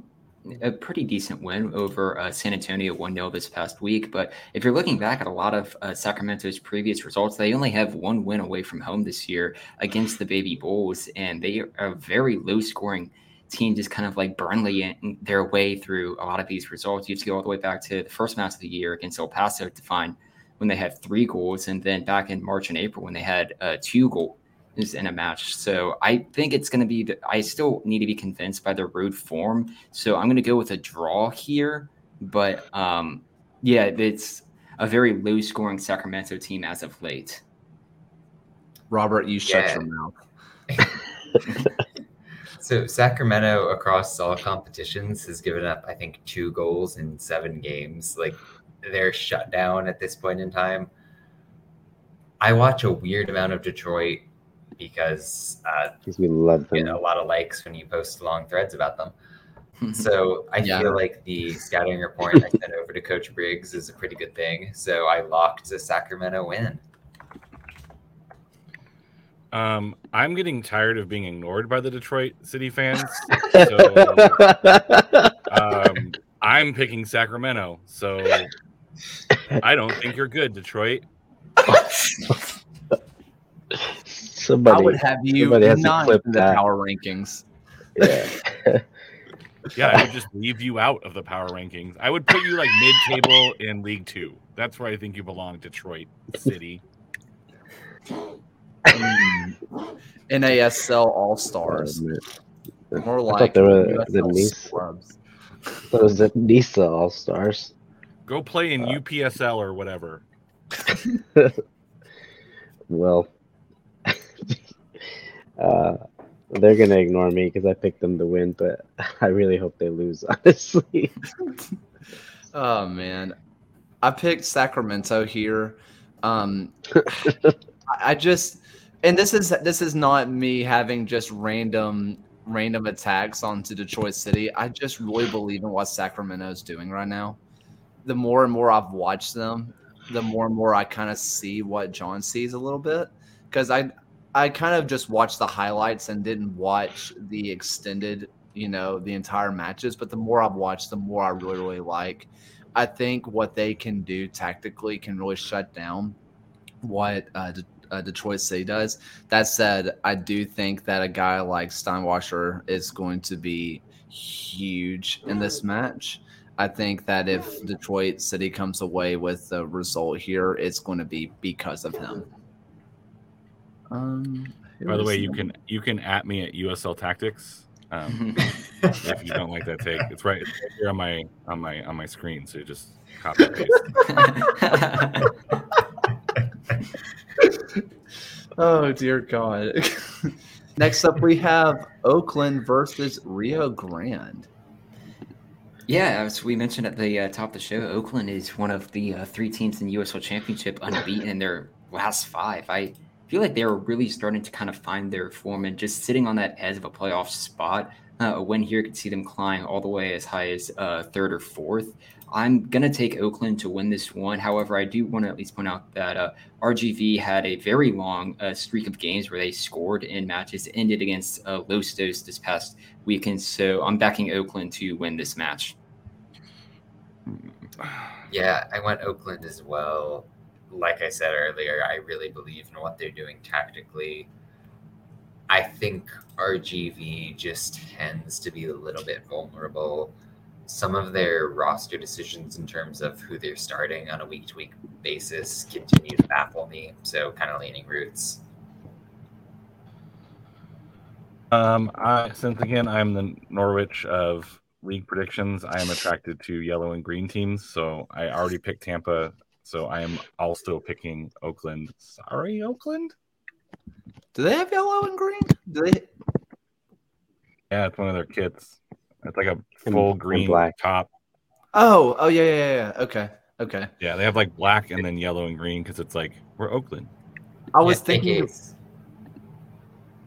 a pretty decent win over uh, San Antonio 1 0 this past week. But if you're looking back at a lot of uh, Sacramento's previous results, they only have one win away from home this year against the Baby Bulls, and they are a very low scoring team, just kind of like Burnley their way through a lot of these results. You have to go all the way back to the first match of the year against El Paso to find when they had three goals, and then back in March and April when they had uh, two goals in a match. So I think it's going to be, the, I still need to be convinced by the road form. So I'm going to go with a draw here. But um, yeah, it's a very low scoring Sacramento team as of late. Robert, you shut yeah. your mouth. so Sacramento across all competitions has given up, I think, two goals in seven games. Like they're shut down at this point in time. I watch a weird amount of Detroit because uh, we love them. get a lot of likes when you post long threads about them. so I yeah. feel like the scouting report I sent over to Coach Briggs is a pretty good thing. So I locked a Sacramento win. Um, I'm getting tired of being ignored by the Detroit City fans. So, um, I'm picking Sacramento. So I don't think you're good, Detroit. Somebody I would have you not in the that. power rankings. Yeah. yeah, I would just leave you out of the power rankings. I would put you like mid-table in League Two. That's where I think you belong, Detroit City. NASL All Stars. More like I thought they were the Nice clubs. That was the NISA All Stars. Go play in uh, UPSL or whatever. well, uh, they're gonna ignore me because I picked them to win, but I really hope they lose. Honestly. oh man, I picked Sacramento here. Um, I just, and this is this is not me having just random random attacks onto Detroit City. I just really believe in what Sacramento is doing right now. The more and more I've watched them, the more and more I kind of see what John sees a little bit because I I kind of just watched the highlights and didn't watch the extended, you know, the entire matches. But the more I've watched, the more I really, really like. I think what they can do tactically can really shut down what uh, uh, Detroit City does. That said, I do think that a guy like Steinwascher is going to be huge in this match. I think that if Detroit City comes away with the result here, it's going to be because of him. Um, By the way, you can you can at me at USL Tactics. Um, if you don't like that take, it's right, it's right here on my on my on my screen. So just copy paste. oh dear God! Next up, we have Oakland versus Rio Grande. Yeah, as we mentioned at the uh, top of the show, Oakland is one of the uh, three teams in the USL Championship unbeaten in their last five. I feel like they were really starting to kind of find their form and just sitting on that edge of a playoff spot. Uh, a win here could see them climb all the way as high as uh, third or fourth. I'm going to take Oakland to win this one. However, I do want to at least point out that uh, RGV had a very long uh, streak of games where they scored in matches, ended against uh, Lostos this past weekend. So I'm backing Oakland to win this match. Yeah, I went Oakland as well like I said earlier, I really believe in what they're doing tactically. I think RGV just tends to be a little bit vulnerable. Some of their roster decisions in terms of who they're starting on a week to week basis continue to baffle me. So, kind of leaning roots. Um, I, since again I'm the Norwich of league predictions, I am attracted to yellow and green teams. So I already picked Tampa so I am also picking Oakland. Sorry, Oakland. Do they have yellow and green? Do they? Yeah, it's one of their kits. It's like a full and, green and black top. Oh, oh yeah, yeah, yeah. Okay, okay. Yeah, they have like black and then yellow and green because it's like we're Oakland. I was yeah, thinking.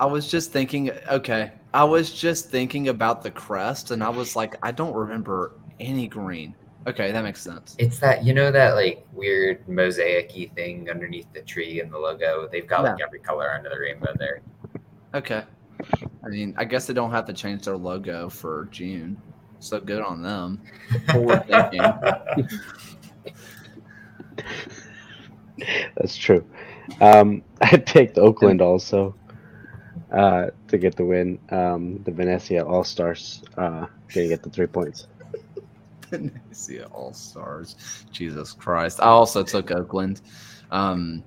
I was just thinking. Okay, I was just thinking about the crest, and I was like, I don't remember any green. Okay, that makes sense. It's that you know that like weird mosaicy thing underneath the tree and the logo. They've got like every color under the rainbow there. Okay. I mean, I guess they don't have to change their logo for June. So good on them. Forward thinking. That's true. Um, I picked Oakland also uh, to get the win. Um, the Venezia All Stars uh, gonna get the three points. Venezia All Stars. Jesus Christ. I also took Oakland. Um,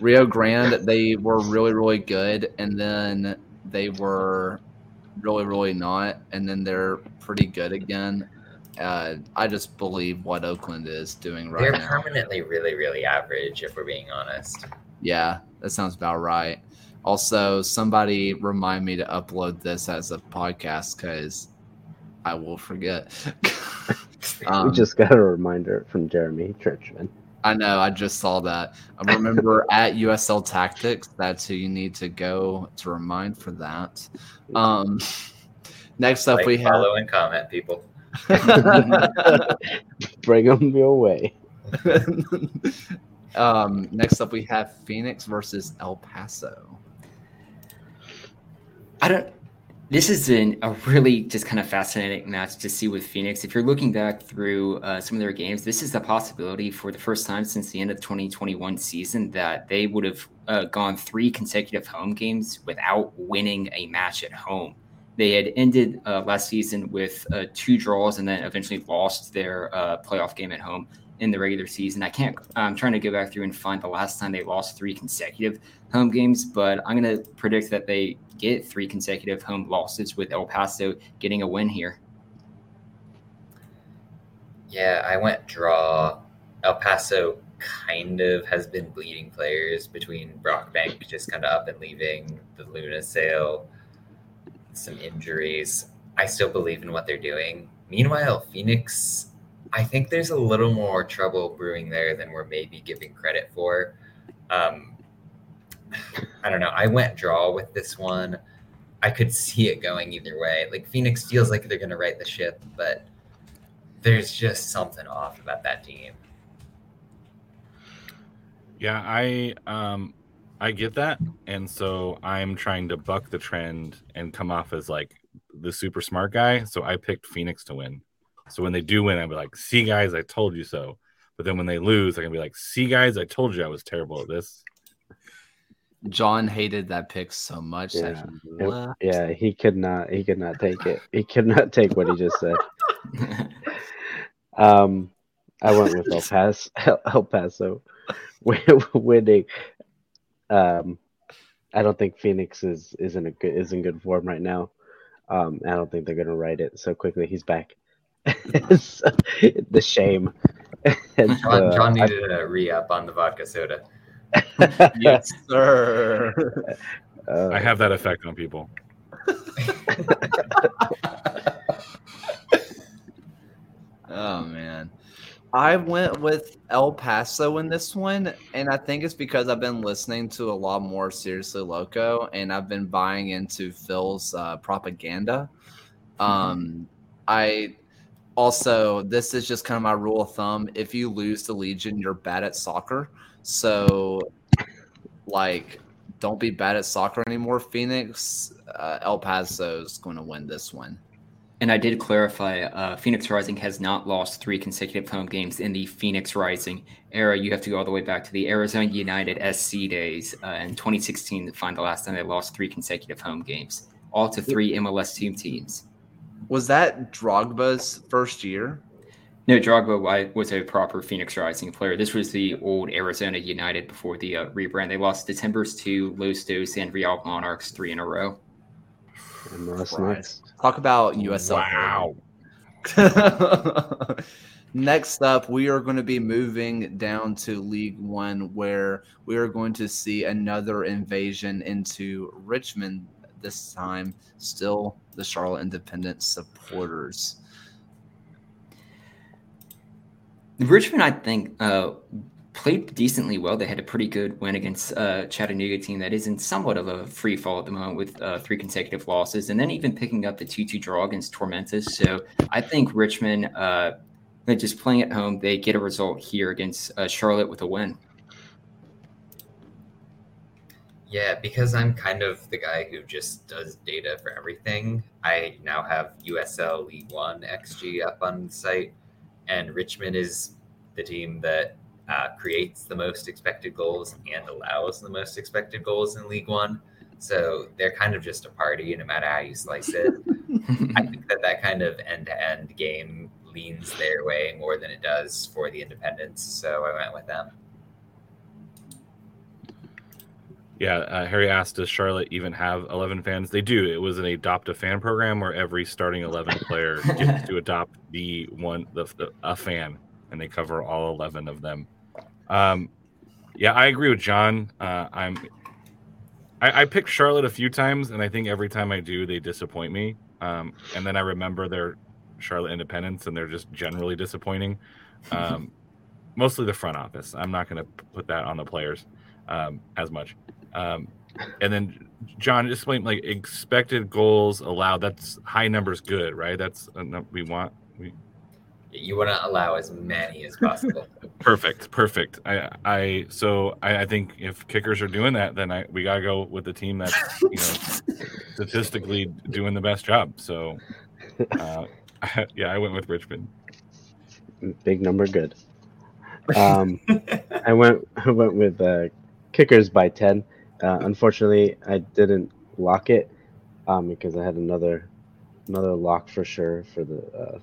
Rio Grande, they were really, really good. And then they were really, really not. And then they're pretty good again. Uh, I just believe what Oakland is doing right now. They're permanently really, really average, if we're being honest. Yeah, that sounds about right. Also, somebody remind me to upload this as a podcast because I will forget. Um, we just got a reminder from Jeremy Churchman. I know. I just saw that. I remember at USL Tactics. That's who you need to go to remind for that. Um, next up, Like, we have. follow and comment, people. Bring them your way. um, next up, we have Phoenix versus El Paso. I don't. This is a really just kind of fascinating match to see with Phoenix. If you're looking back through uh, some of their games, this is a possibility for the first time since the end of the 2021 season that they would have uh, gone three consecutive home games without winning a match at home. They had ended uh, last season with uh, two draws and then eventually lost their uh, playoff game at home in the regular season. I can't. I'm trying to go back through and find the last time they lost three consecutive home games, but I'm going to predict that they get three consecutive home losses with El Paso getting a win here. Yeah, I went draw. El Paso kind of has been bleeding players between Brockbank just kind of up and leaving, the Luna sale, some injuries. I still believe in what they're doing. Meanwhile, Phoenix, I think there's a little more trouble brewing there than we're maybe giving credit for. Um, I don't know. I went draw with this one. I could see it going either way. Like Phoenix feels like they're going to right the ship, but there's just something off about that team. Yeah, I um I get that. And so I'm trying to buck the trend and come off as like the super smart guy. So I picked Phoenix to win. So when they do win, I'll be like, see guys, I told you so. But then when they lose, I'm gonna be like, see guys, I told you I was terrible at this. John hated that pick so much that Yeah. he left. Yeah, he could not. He could not take it. He could not take what he just said. Um, I went with El Paso. El Paso winning. Um, I don't think Phoenix is is in a good is in good form right now. Um, I don't think they're gonna write it so quickly. He's back. So, the shame. John, uh, John needed a re up on the vodka soda. Yes, sir. uh, I have that effect on people. Oh man. I went with El Paso in this one, and I think it's because I've been listening to a lot more Seriously Loco, and I've been buying into Phil's uh, propaganda. Um, I also this is just kind of my rule of thumb: if you lose to Legion, you're bad at soccer. So, like, don't be bad at soccer anymore. Phoenix, uh, El Paso is going to win this one. And I did clarify uh, Phoenix Rising has not lost three consecutive home games in the Phoenix Rising era. You have to go all the way back to the Arizona United SC days uh, in 2016 to find the last time they lost three consecutive home games, all to three MLS team teams. Was that Drogba's first year? No, Drogba was a proper Phoenix Rising player. This was the old Arizona United before the uh, rebrand. They lost the Timbers to Los Dos, and Real Monarchs three in a row. MLS Christ. next. Talk about USL. Wow. Next up, we are going to be moving down to League One, where we are going to see another invasion into Richmond. This time, still the Charlotte Independent supporters. Richmond, I think, uh, played decently well. They had a pretty good win against uh, Chattanooga team that is in somewhat of a free fall at the moment with uh, three consecutive losses, and then even picking up the two-two draw against Tormenta. So I think Richmond, uh, just playing at home, they get a result here against uh, Charlotte with a win. Yeah, because I'm kind of the guy who just does data for everything. I now have USL League One XG up on the site, and Richmond is the team that uh, creates the most expected goals and allows the most expected goals in League One. So they're kind of just a party, no matter how you slice it. I think that that kind of end-to-end game leans their way more than it does for the independents. So I went with them. Yeah, uh, Harry asked, does Charlotte even have 11 fans? They do. It was an adopt a fan program where every starting 11 player gets to adopt the one, the, the, a fan, and they cover all 11 of them. Um, yeah, I agree with John. Uh, I'm, I, I picked Charlotte a few times, and I think every time I do, they disappoint me. Um, and then I remember their Charlotte Independence, and they're just generally disappointing. Um, mostly the front office. I'm not going to put that on the players um, as much. Um, and then John, just explain like expected goals allowed. That's high numbers, good, right? That's uh, we want. We... You want to allow as many as possible. perfect, perfect. I, I, so I, I, think if kickers are doing that, then I we gotta go with the team that's you know statistically doing the best job. So, uh, yeah, I went with Richmond. Big number, good. Um, I went I went with uh, kickers by ten. Uh, unfortunately, I didn't lock it um, because I had another another lock for sure for the uh,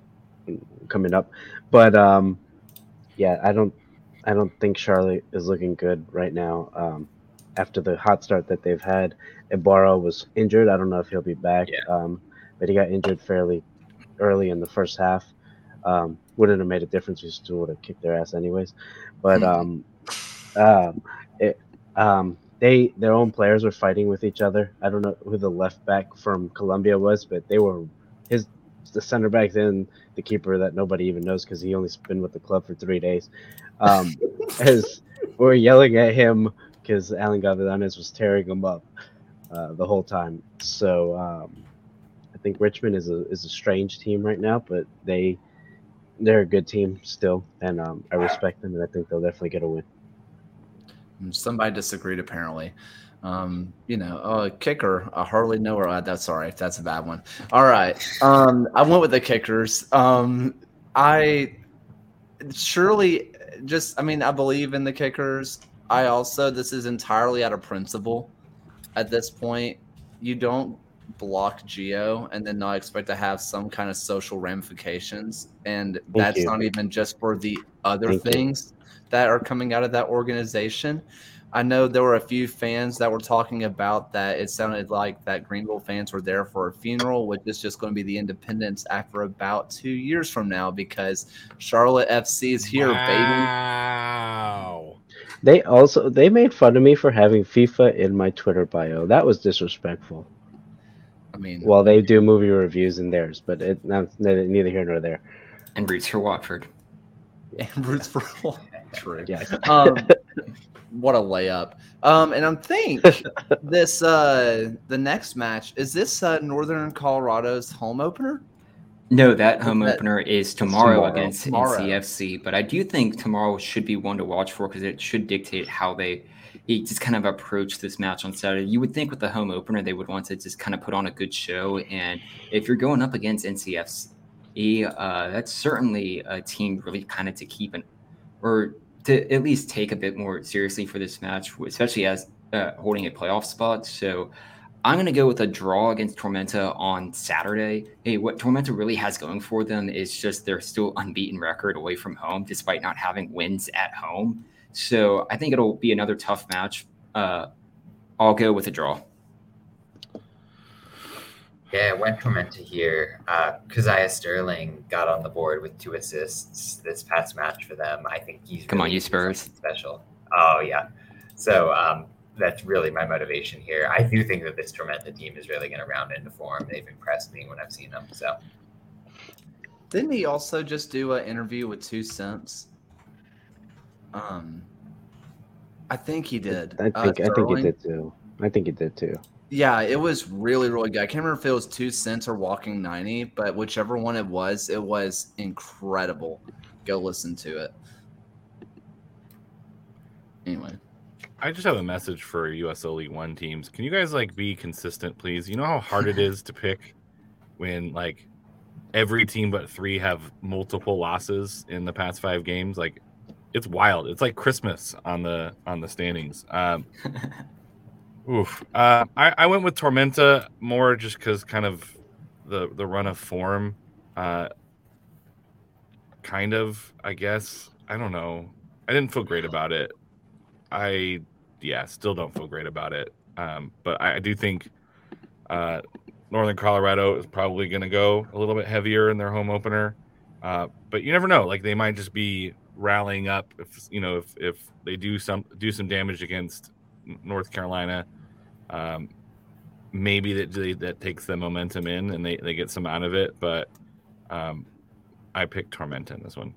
coming up. But um, yeah, I don't I don't think Charlotte is looking good right now. Um, after the hot start that they've had, Ibarra was injured. I don't know if he'll be back, yeah. um, but he got injured fairly early in the first half. Um, wouldn't have made a difference. We still would have kicked their ass anyways. But um, um, it, um, they their own players were fighting with each other. I don't know who the left back from Colombia was, but they were his the center back then the keeper that nobody even knows because he only been with the club for three days. Um, as we're yelling at him because Alan Gavilanes was tearing him up uh, the whole time. So um, I think Richmond is a is a strange team right now, but they they're a good team still, and um, I respect them, and I think they'll definitely get a win. Somebody disagreed apparently. Um, you know, a kicker, I hardly know her. That's all right. That's a bad one. All right. Um, I went with the kickers. Um, I surely just, I mean, I believe in the kickers. I also, this is entirely out of principle at this point. You don't block Gio and then not expect to have some kind of social ramifications. And Thank that's you. not even just for the other Thank things. You that are coming out of that organization. I know there were a few fans that were talking about that. It sounded like that Greenville fans were there for a funeral, which is just going to be the Independence after about two years from now because Charlotte FC is here, wow. baby. Wow. They also they made fun of me for having FIFA in my Twitter bio. That was disrespectful. I mean, well, they do movie reviews in theirs, but it neither here nor there. And roots for Watford. And roots for True. Yeah. Um, what a layup. Um, and I'm think this uh the next match is this uh Northern Colorado's home opener? No, that home that, opener is tomorrow, tomorrow against tomorrow. NCFC. But I do think tomorrow should be one to watch for because it should dictate how they just kind of approach this match on Saturday. You would think with the home opener they would want to just kind of put on a good show. And if you're going up against NCFC, uh, that's certainly a team really kind of to keep an or to at least take a bit more seriously for this match, especially as uh, holding a playoff spot. So I'm going to go with a draw against Tormenta on Saturday. Hey, what Tormenta really has going for them is just their still unbeaten record away from home, despite not having wins at home. So I think it'll be another tough match. Uh, I'll go with a draw. Yeah, went Tormenta here. Uh, Kazaiah Sterling got on the board with two assists this past match for them. I think he's come really on, you Spurs special. Oh yeah, so um, that's really my motivation here. I do think that this Tormenta team is really going to round into form. They've impressed me when I've seen them. So didn't he also just do an interview with Two Cents? Um, I think he did. I Uh, think I think he did too. I think he did too. Yeah, it was really, really good. I can't remember if it was two cents or walking 90, but whichever one it was, it was incredible. Go listen to it. Anyway, I just have a message for USL League One teams. Can you guys like be consistent, please? You know how hard it is to pick when like every team but three have multiple losses in the past five games. Like it's wild. It's like Christmas on the on the standings. Um, oof. Uh, I, I went with Tormenta more just because kind of the the run of form. Uh, kind of, I guess. I don't know. I didn't feel great about it. I yeah, still don't feel great about it. Um, but I, I do think uh, Northern Colorado is probably going to go a little bit heavier in their home opener. Uh, but you never know; like they might just be rallying up. If you know, if if they do some do some damage against North Carolina, um, maybe that that takes the momentum in and they, they get some out of it. But um, I picked Tormenta in this one.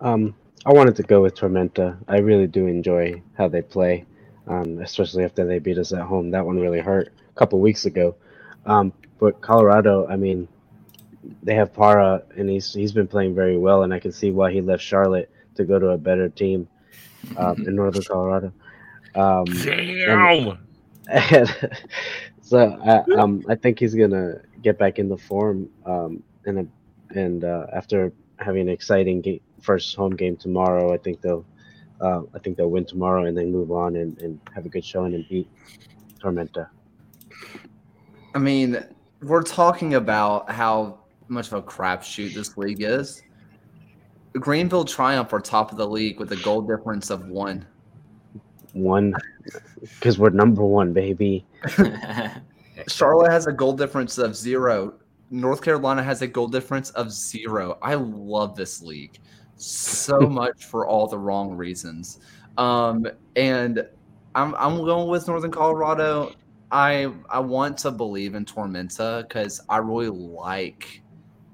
Um, I wanted to go with Tormenta. I really do enjoy how they play, um, especially after they beat us at home. That one really hurt a couple weeks ago. Um, but Colorado, I mean, they have Para, and he's he's been playing very well, and I can see why he left Charlotte to go to a better team um, in Northern Colorado. Um, Damn. and so I, um, I think he's gonna get back in the form, um, and and uh, after having an exciting game, first home game tomorrow, I think they'll uh, I think they'll win tomorrow and then move on and, and have a good showing and beat Tormenta. I mean, we're talking about how much of a crapshoot this league is. Greenville Triumph are top of the league with a goal difference of one. One, because we're number one, baby. Charlotte has a goal difference of zero. North Carolina has a goal difference of zero. I love this league so much for all the wrong reasons. Um, and I'm I'm going with Northern Colorado. I I want to believe in Tormenta because I really like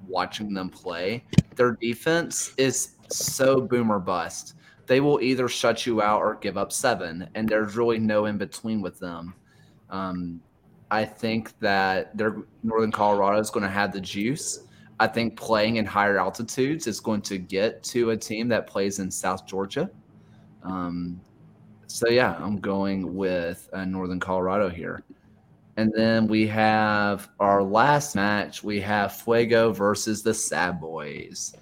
watching them play. Their defense is so boomer bust. They will either shut you out or give up seven, and there's really no in between with them. Um, I think that their Northern Colorado is going to have the juice. I think playing in higher altitudes is going to get to a team that plays in South Georgia. Um, so yeah, I'm going with uh, Northern Colorado here. And then we have our last match. We have Fuego versus the Sad Boys.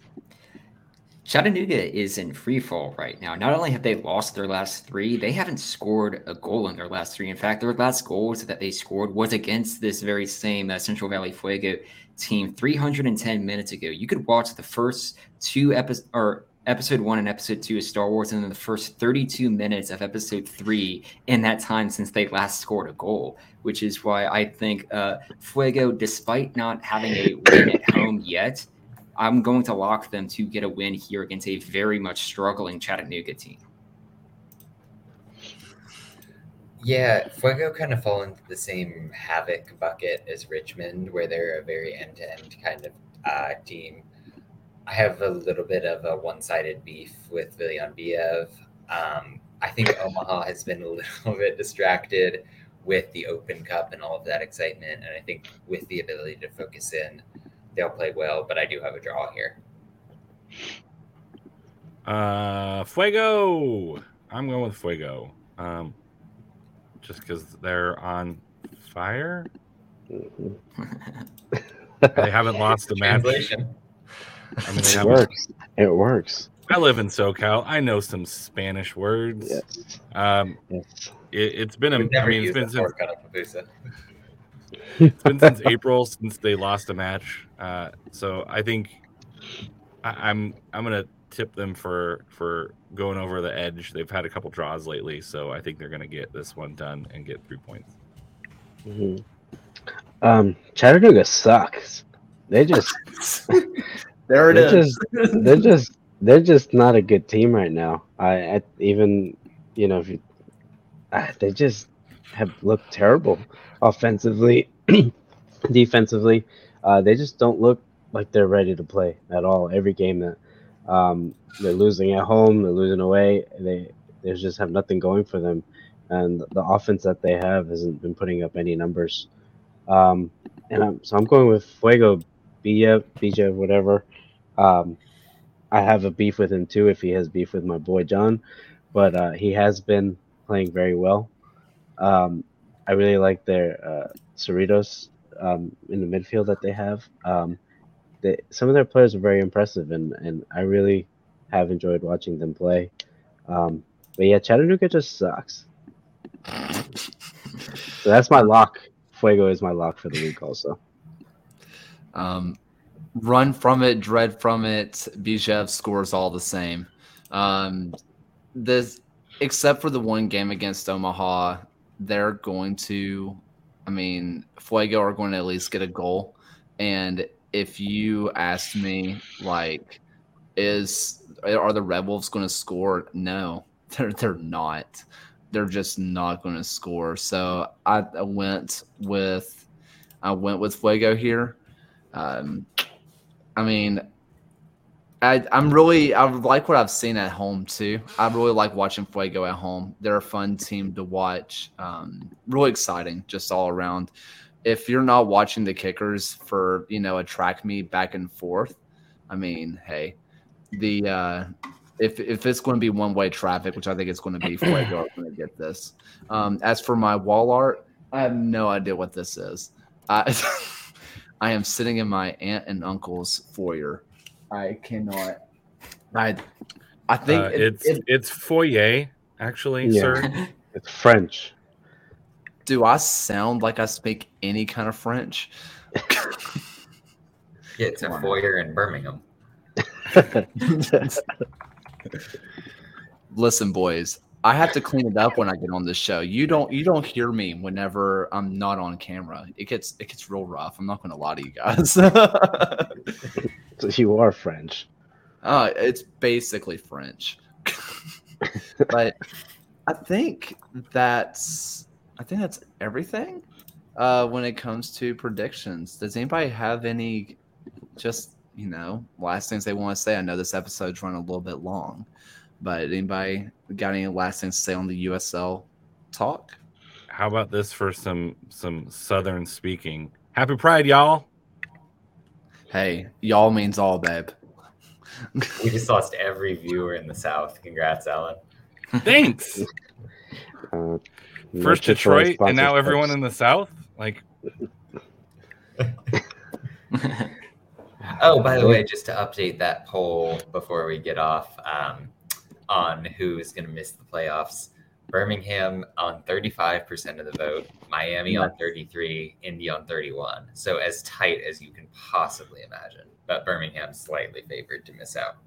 Chattanooga is in free fall right now. Not only have they lost their last three, they haven't scored a goal in their last three. In fact, their last goals that they scored was against this very same uh, Central Valley Fuego team 310 minutes ago. You could watch the first two episodes or episode one and episode two of Star Wars, and then the first 32 minutes of episode three in that time since they last scored a goal, which is why I think uh, Fuego, despite not having a win at home yet, I'm going to lock them to get a win here against a very much struggling Chattanooga team. Yeah, Fuego kind of fall into the same havoc bucket as Richmond, where they're a very end-to-end kind of uh, team. I have a little bit of a one-sided beef with Villanbiev. Um, I think Omaha has been a little bit distracted with the Open Cup and all of that excitement, and I think with the ability to focus in, they'll play well. But I do have a draw here. Uh, Fuego. I'm going with Fuego. Um, just because they're on fire. Mhm. They haven't lost a match. I mean, It haven't- works. It works. I live in SoCal. I know some Spanish words. Yes. Um, Yes. it, it's been a. Never mean, it's used been the since fork on a pupusa. It's been since April since they lost a match. Uh, so I think I, I'm I'm gonna tip them for for going over the edge. They've had a couple draws lately, so I think they're gonna get this one done and get three points. Mhm. Um, Chattanooga sucks. They just There it they're is. just they're just they're just not a good team right now. I, I even you know if you, ah, they just have looked terrible offensively, defensively. Uh, they just don't look like they're ready to play at all. Every game that Um, they're losing at home, they're losing away. They they just have nothing going for them, and the offense that they have hasn't been putting up any numbers. Um, and I'm, so I'm going with Fuego, BJ, BJ, whatever. Um, I have a beef with him too if he has beef with my boy John, but uh, he has been playing very well. Um, I really like their uh, Cerritos um, in the midfield that they have. Um, they, some of their players are very impressive, and, and I really have enjoyed watching them play. Um, but yeah, Chattanooga just sucks. So that's my lock. Fuego is my lock for the week, also. Um, run from it, dread from it. Bijev scores all the same. Um, this, except for the one game against Omaha, they're going to. I mean, Fuego are going to at least get a goal. And if you asked me, like, is are the Red Wolves going to score? No, they're they're not. They're just not going to score. So I, I went with I went with Fuego here. Um, I mean, I, I'm really I like what I've seen at home too. I really like watching Fuego at home. They're a fun team to watch. Um, really exciting, just all around. If you're not watching the kickers for you know a track meet back and forth, I mean, hey, the uh, if if it's going to be one way traffic, which I think it's going to be, Fuego are going to get this. Um, as for my wall art, I have no idea what this is. I I am sitting in my aunt and uncle's foyer. I cannot. I I think Uh, it- it's it- it's foyer, actually, Yeah. sir. It's French. do I sound like I speak any kind of French? Yeah, it's a foyer in Birmingham. Listen, boys, I have to clean it up when I get on this show. You don't you don't hear me whenever I'm not on camera. It gets it gets real rough. I'm not going to lie to you guys. So you are French. uh, it's basically French, but I think that's I think that's everything uh, when it comes to predictions. Does anybody have any just you know last things they want to say? I know this episode's run a little bit long, but anybody got any last things to say on the USL talk? How about this for some some southern speaking? Happy Pride, y'all! Hey, y'all means all, babe. We just lost every viewer in the South. Congrats, Alan. Thanks. Uh, First Chick-fil-A Detroit, and now sponsorships. everyone in the South. Like, Oh, by the way, just to update that poll before we get off um, on who is going to miss the playoffs. Birmingham on 35% of the vote, Miami on 33, Indy on 31. So as tight as you can possibly imagine. But Birmingham slightly favored to miss out.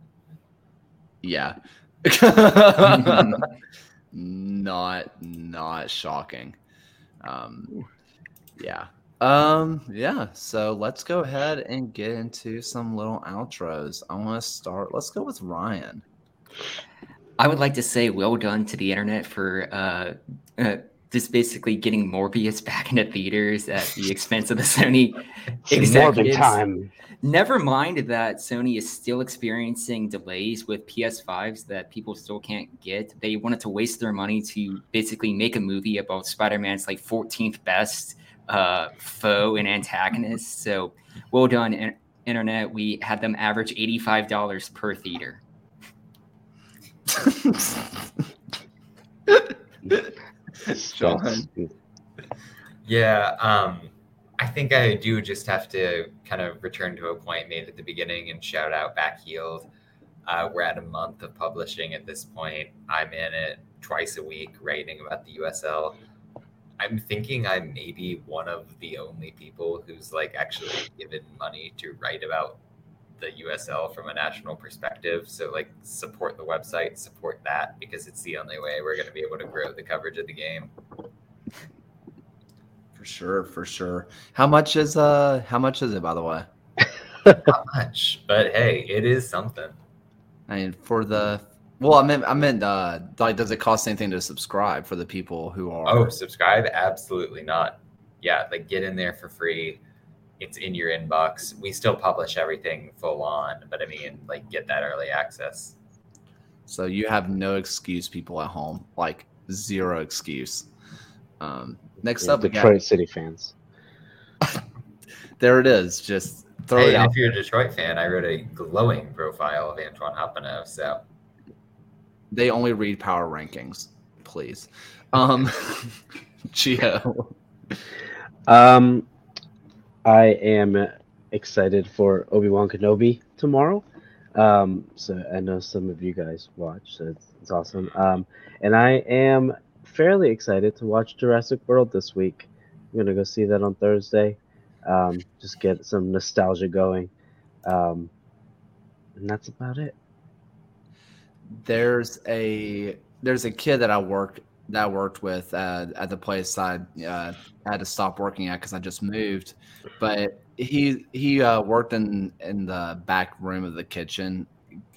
Yeah. not not shocking. Um yeah. Um yeah, so let's go ahead and get into some little outros. I want to start. Let's go with Ryan. I would like to say well done to the internet for uh, uh, just basically getting Morbius back into theaters at the expense of the Sony executives. time. Never mind that Sony is still experiencing delays with PS5s that people still can't get. They wanted to waste their money to basically make a movie about Spider-Man's like 14th best uh, foe and antagonist. So well done, in- internet. We had them average $85 per theater. John. Yeah, um, I think I do just have to kind of return to a point made at the beginning and shout out Backheeled. Uh, we're at a month of publishing at this point. I'm in it twice a week writing about the USL. I'm thinking I may be one of the only people who's like actually given money to write about the USL from a national perspective. So like support the website, support that because it's the only way we're going to be able to grow the coverage of the game. For sure, for sure. How much is uh how much is it by the way? Not much, but hey, it is something. I mean for the well, I meant I meant uh like does it cost anything to subscribe for the people who are Oh, subscribe? Absolutely not. Yeah, like get in there for free. It's in your inbox. We still publish everything full on, but I mean, like, get that early access. So you have no excuse, people at home, like zero excuse. Um, next Yeah, up, we got- Detroit City fans. there it is. Just throw Hey, it out. if you're a Detroit fan, I wrote a glowing profile of Antoine Hoppenot. So They only read power rankings, please. Um, Gio, Um, I am excited for Obi Wan Kenobi tomorrow. Um, so I know some of you guys watch, so it's, it's awesome. Um, and I am fairly excited to watch Jurassic World this week. I'm gonna go see that on Thursday. Um, just get some nostalgia going. Um, and that's about it. there's a there's a kid that I work that I worked with uh, at the place I uh, had to stop working at because I just moved. But he he uh, worked in in the back room of the kitchen.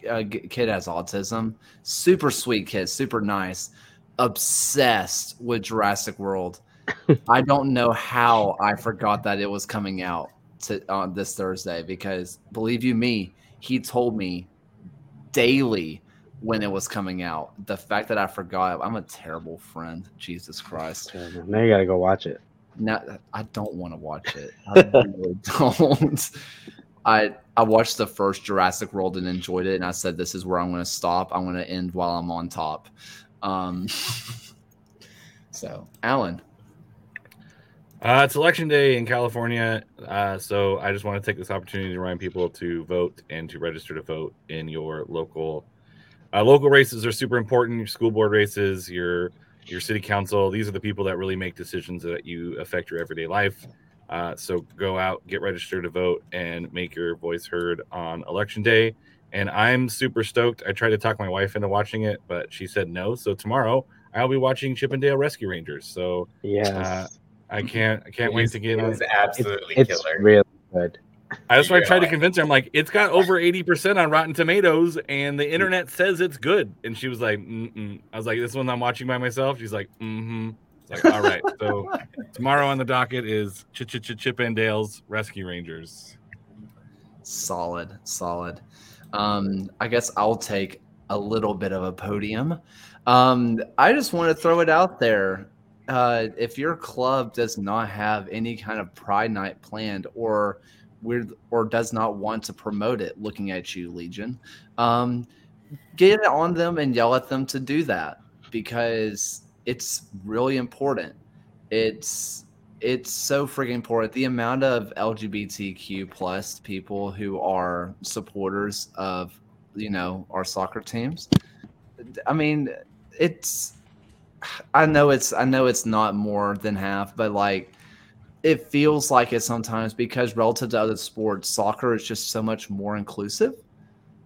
A g- kid has autism. Super sweet kid, super nice. Obsessed with Jurassic World. I don't know how I forgot that it was coming out to, on this Thursday because believe you me, he told me daily when it was coming out. The fact that I forgot, I'm a terrible friend. Jesus Christ. So now you gotta go watch it. Now I don't want to watch it. I really don't. I I watched the first Jurassic World and enjoyed it, and I said, "This is where I'm going to stop. I'm going to end while I'm on top." Um, so, Alan, Uh, it's election day in California, uh, so I just want to take this opportunity to remind people to vote and to register to vote in your local. Uh, local races are super important. Your school board races, your your city council. These are the people that really make decisions that you affect your everyday life. Uh, so go out, get registered to vote, and make your voice heard on election day. And I'm super stoked. I tried to talk my wife into watching it, but she said no. So tomorrow I'll be watching Chip 'n Dale Rescue Rangers. So yeah, Uh, I can't I can't it wait was- to get it on. was absolutely it's killer. really good. That's why I tried to convince her. I'm like, it's got over 80% on Rotten Tomatoes, and the internet says it's good. And she was like, Mm-mm. I was like, this one I'm watching by myself. She's like, mm-hmm. It's like, all right. So tomorrow on the docket is Ch Ch Ch Chip and Dale's Rescue Rangers. solid, solid. Um, I guess I'll take a little bit of a podium. Um, I just want to throw it out there. Uh, if your club does not have any kind of Pride Night planned, or weird, or does not want to promote it, looking at you, Legion, um, get it on them and yell at them to do that because it's really important. It's it's so freaking important. The amount of LGBTQ plus people who are supporters of you know our soccer teams. I mean, it's I know it's I know it's not more than half, but like it feels like it sometimes because relative to other sports, soccer is just so much more inclusive.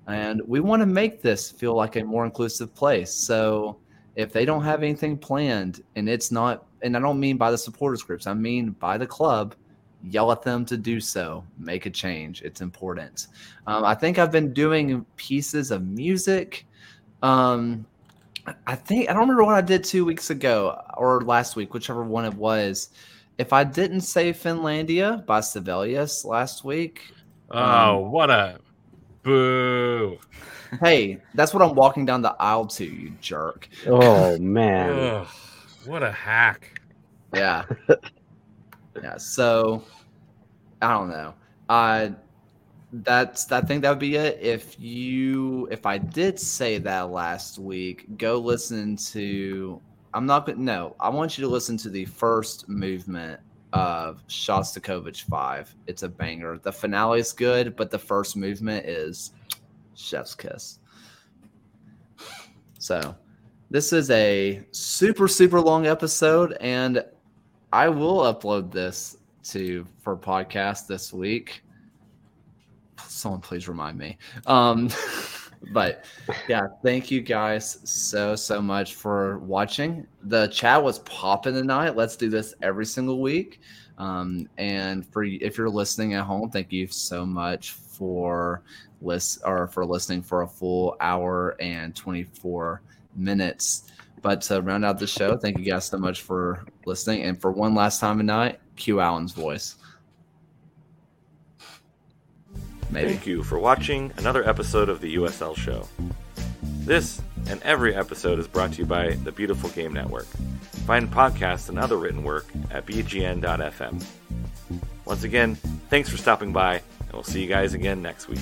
And we want to make this feel like a more inclusive place. So if they don't have anything planned and it's not and I don't mean by the supporters groups, I mean by the club, yell at them to do so, make a change. It's important. Um, I think I've been doing pieces of music. Um, I think I don't remember what I did two weeks ago or last week, whichever one it was. If I didn't say Finlandia by Sibelius last week, Oh, what a boo. hey, that's what I'm walking down the aisle to, you jerk. Oh man, Ugh, what a hack. Yeah. yeah. So I don't know. Uh that's I think that would be it. If you if I did say that last week, go listen to I'm not gonna no, I want you to listen to the first movement of Shostakovich five. It's a banger. The finale is good, but the first movement is chef's kiss. So this is a super, super long episode, and I will upload this to for podcast this week. Someone please remind me. Um, but yeah, thank you guys so so much for watching. The chat was popping tonight. Let's do this every single week. Um, and for if you're listening at home, thank you so much for list or for listening for a full hour and 24 minutes. But to round out the show, thank you guys so much for listening. And for one last time tonight, cue Alan's voice. Maybe. Thank you for watching another episode of the USL Show. This and every episode is brought to you by the Beautiful Game Network. Find podcasts and other written work at bgn.fm. Once again, thanks for stopping by, and we'll see you guys again next week.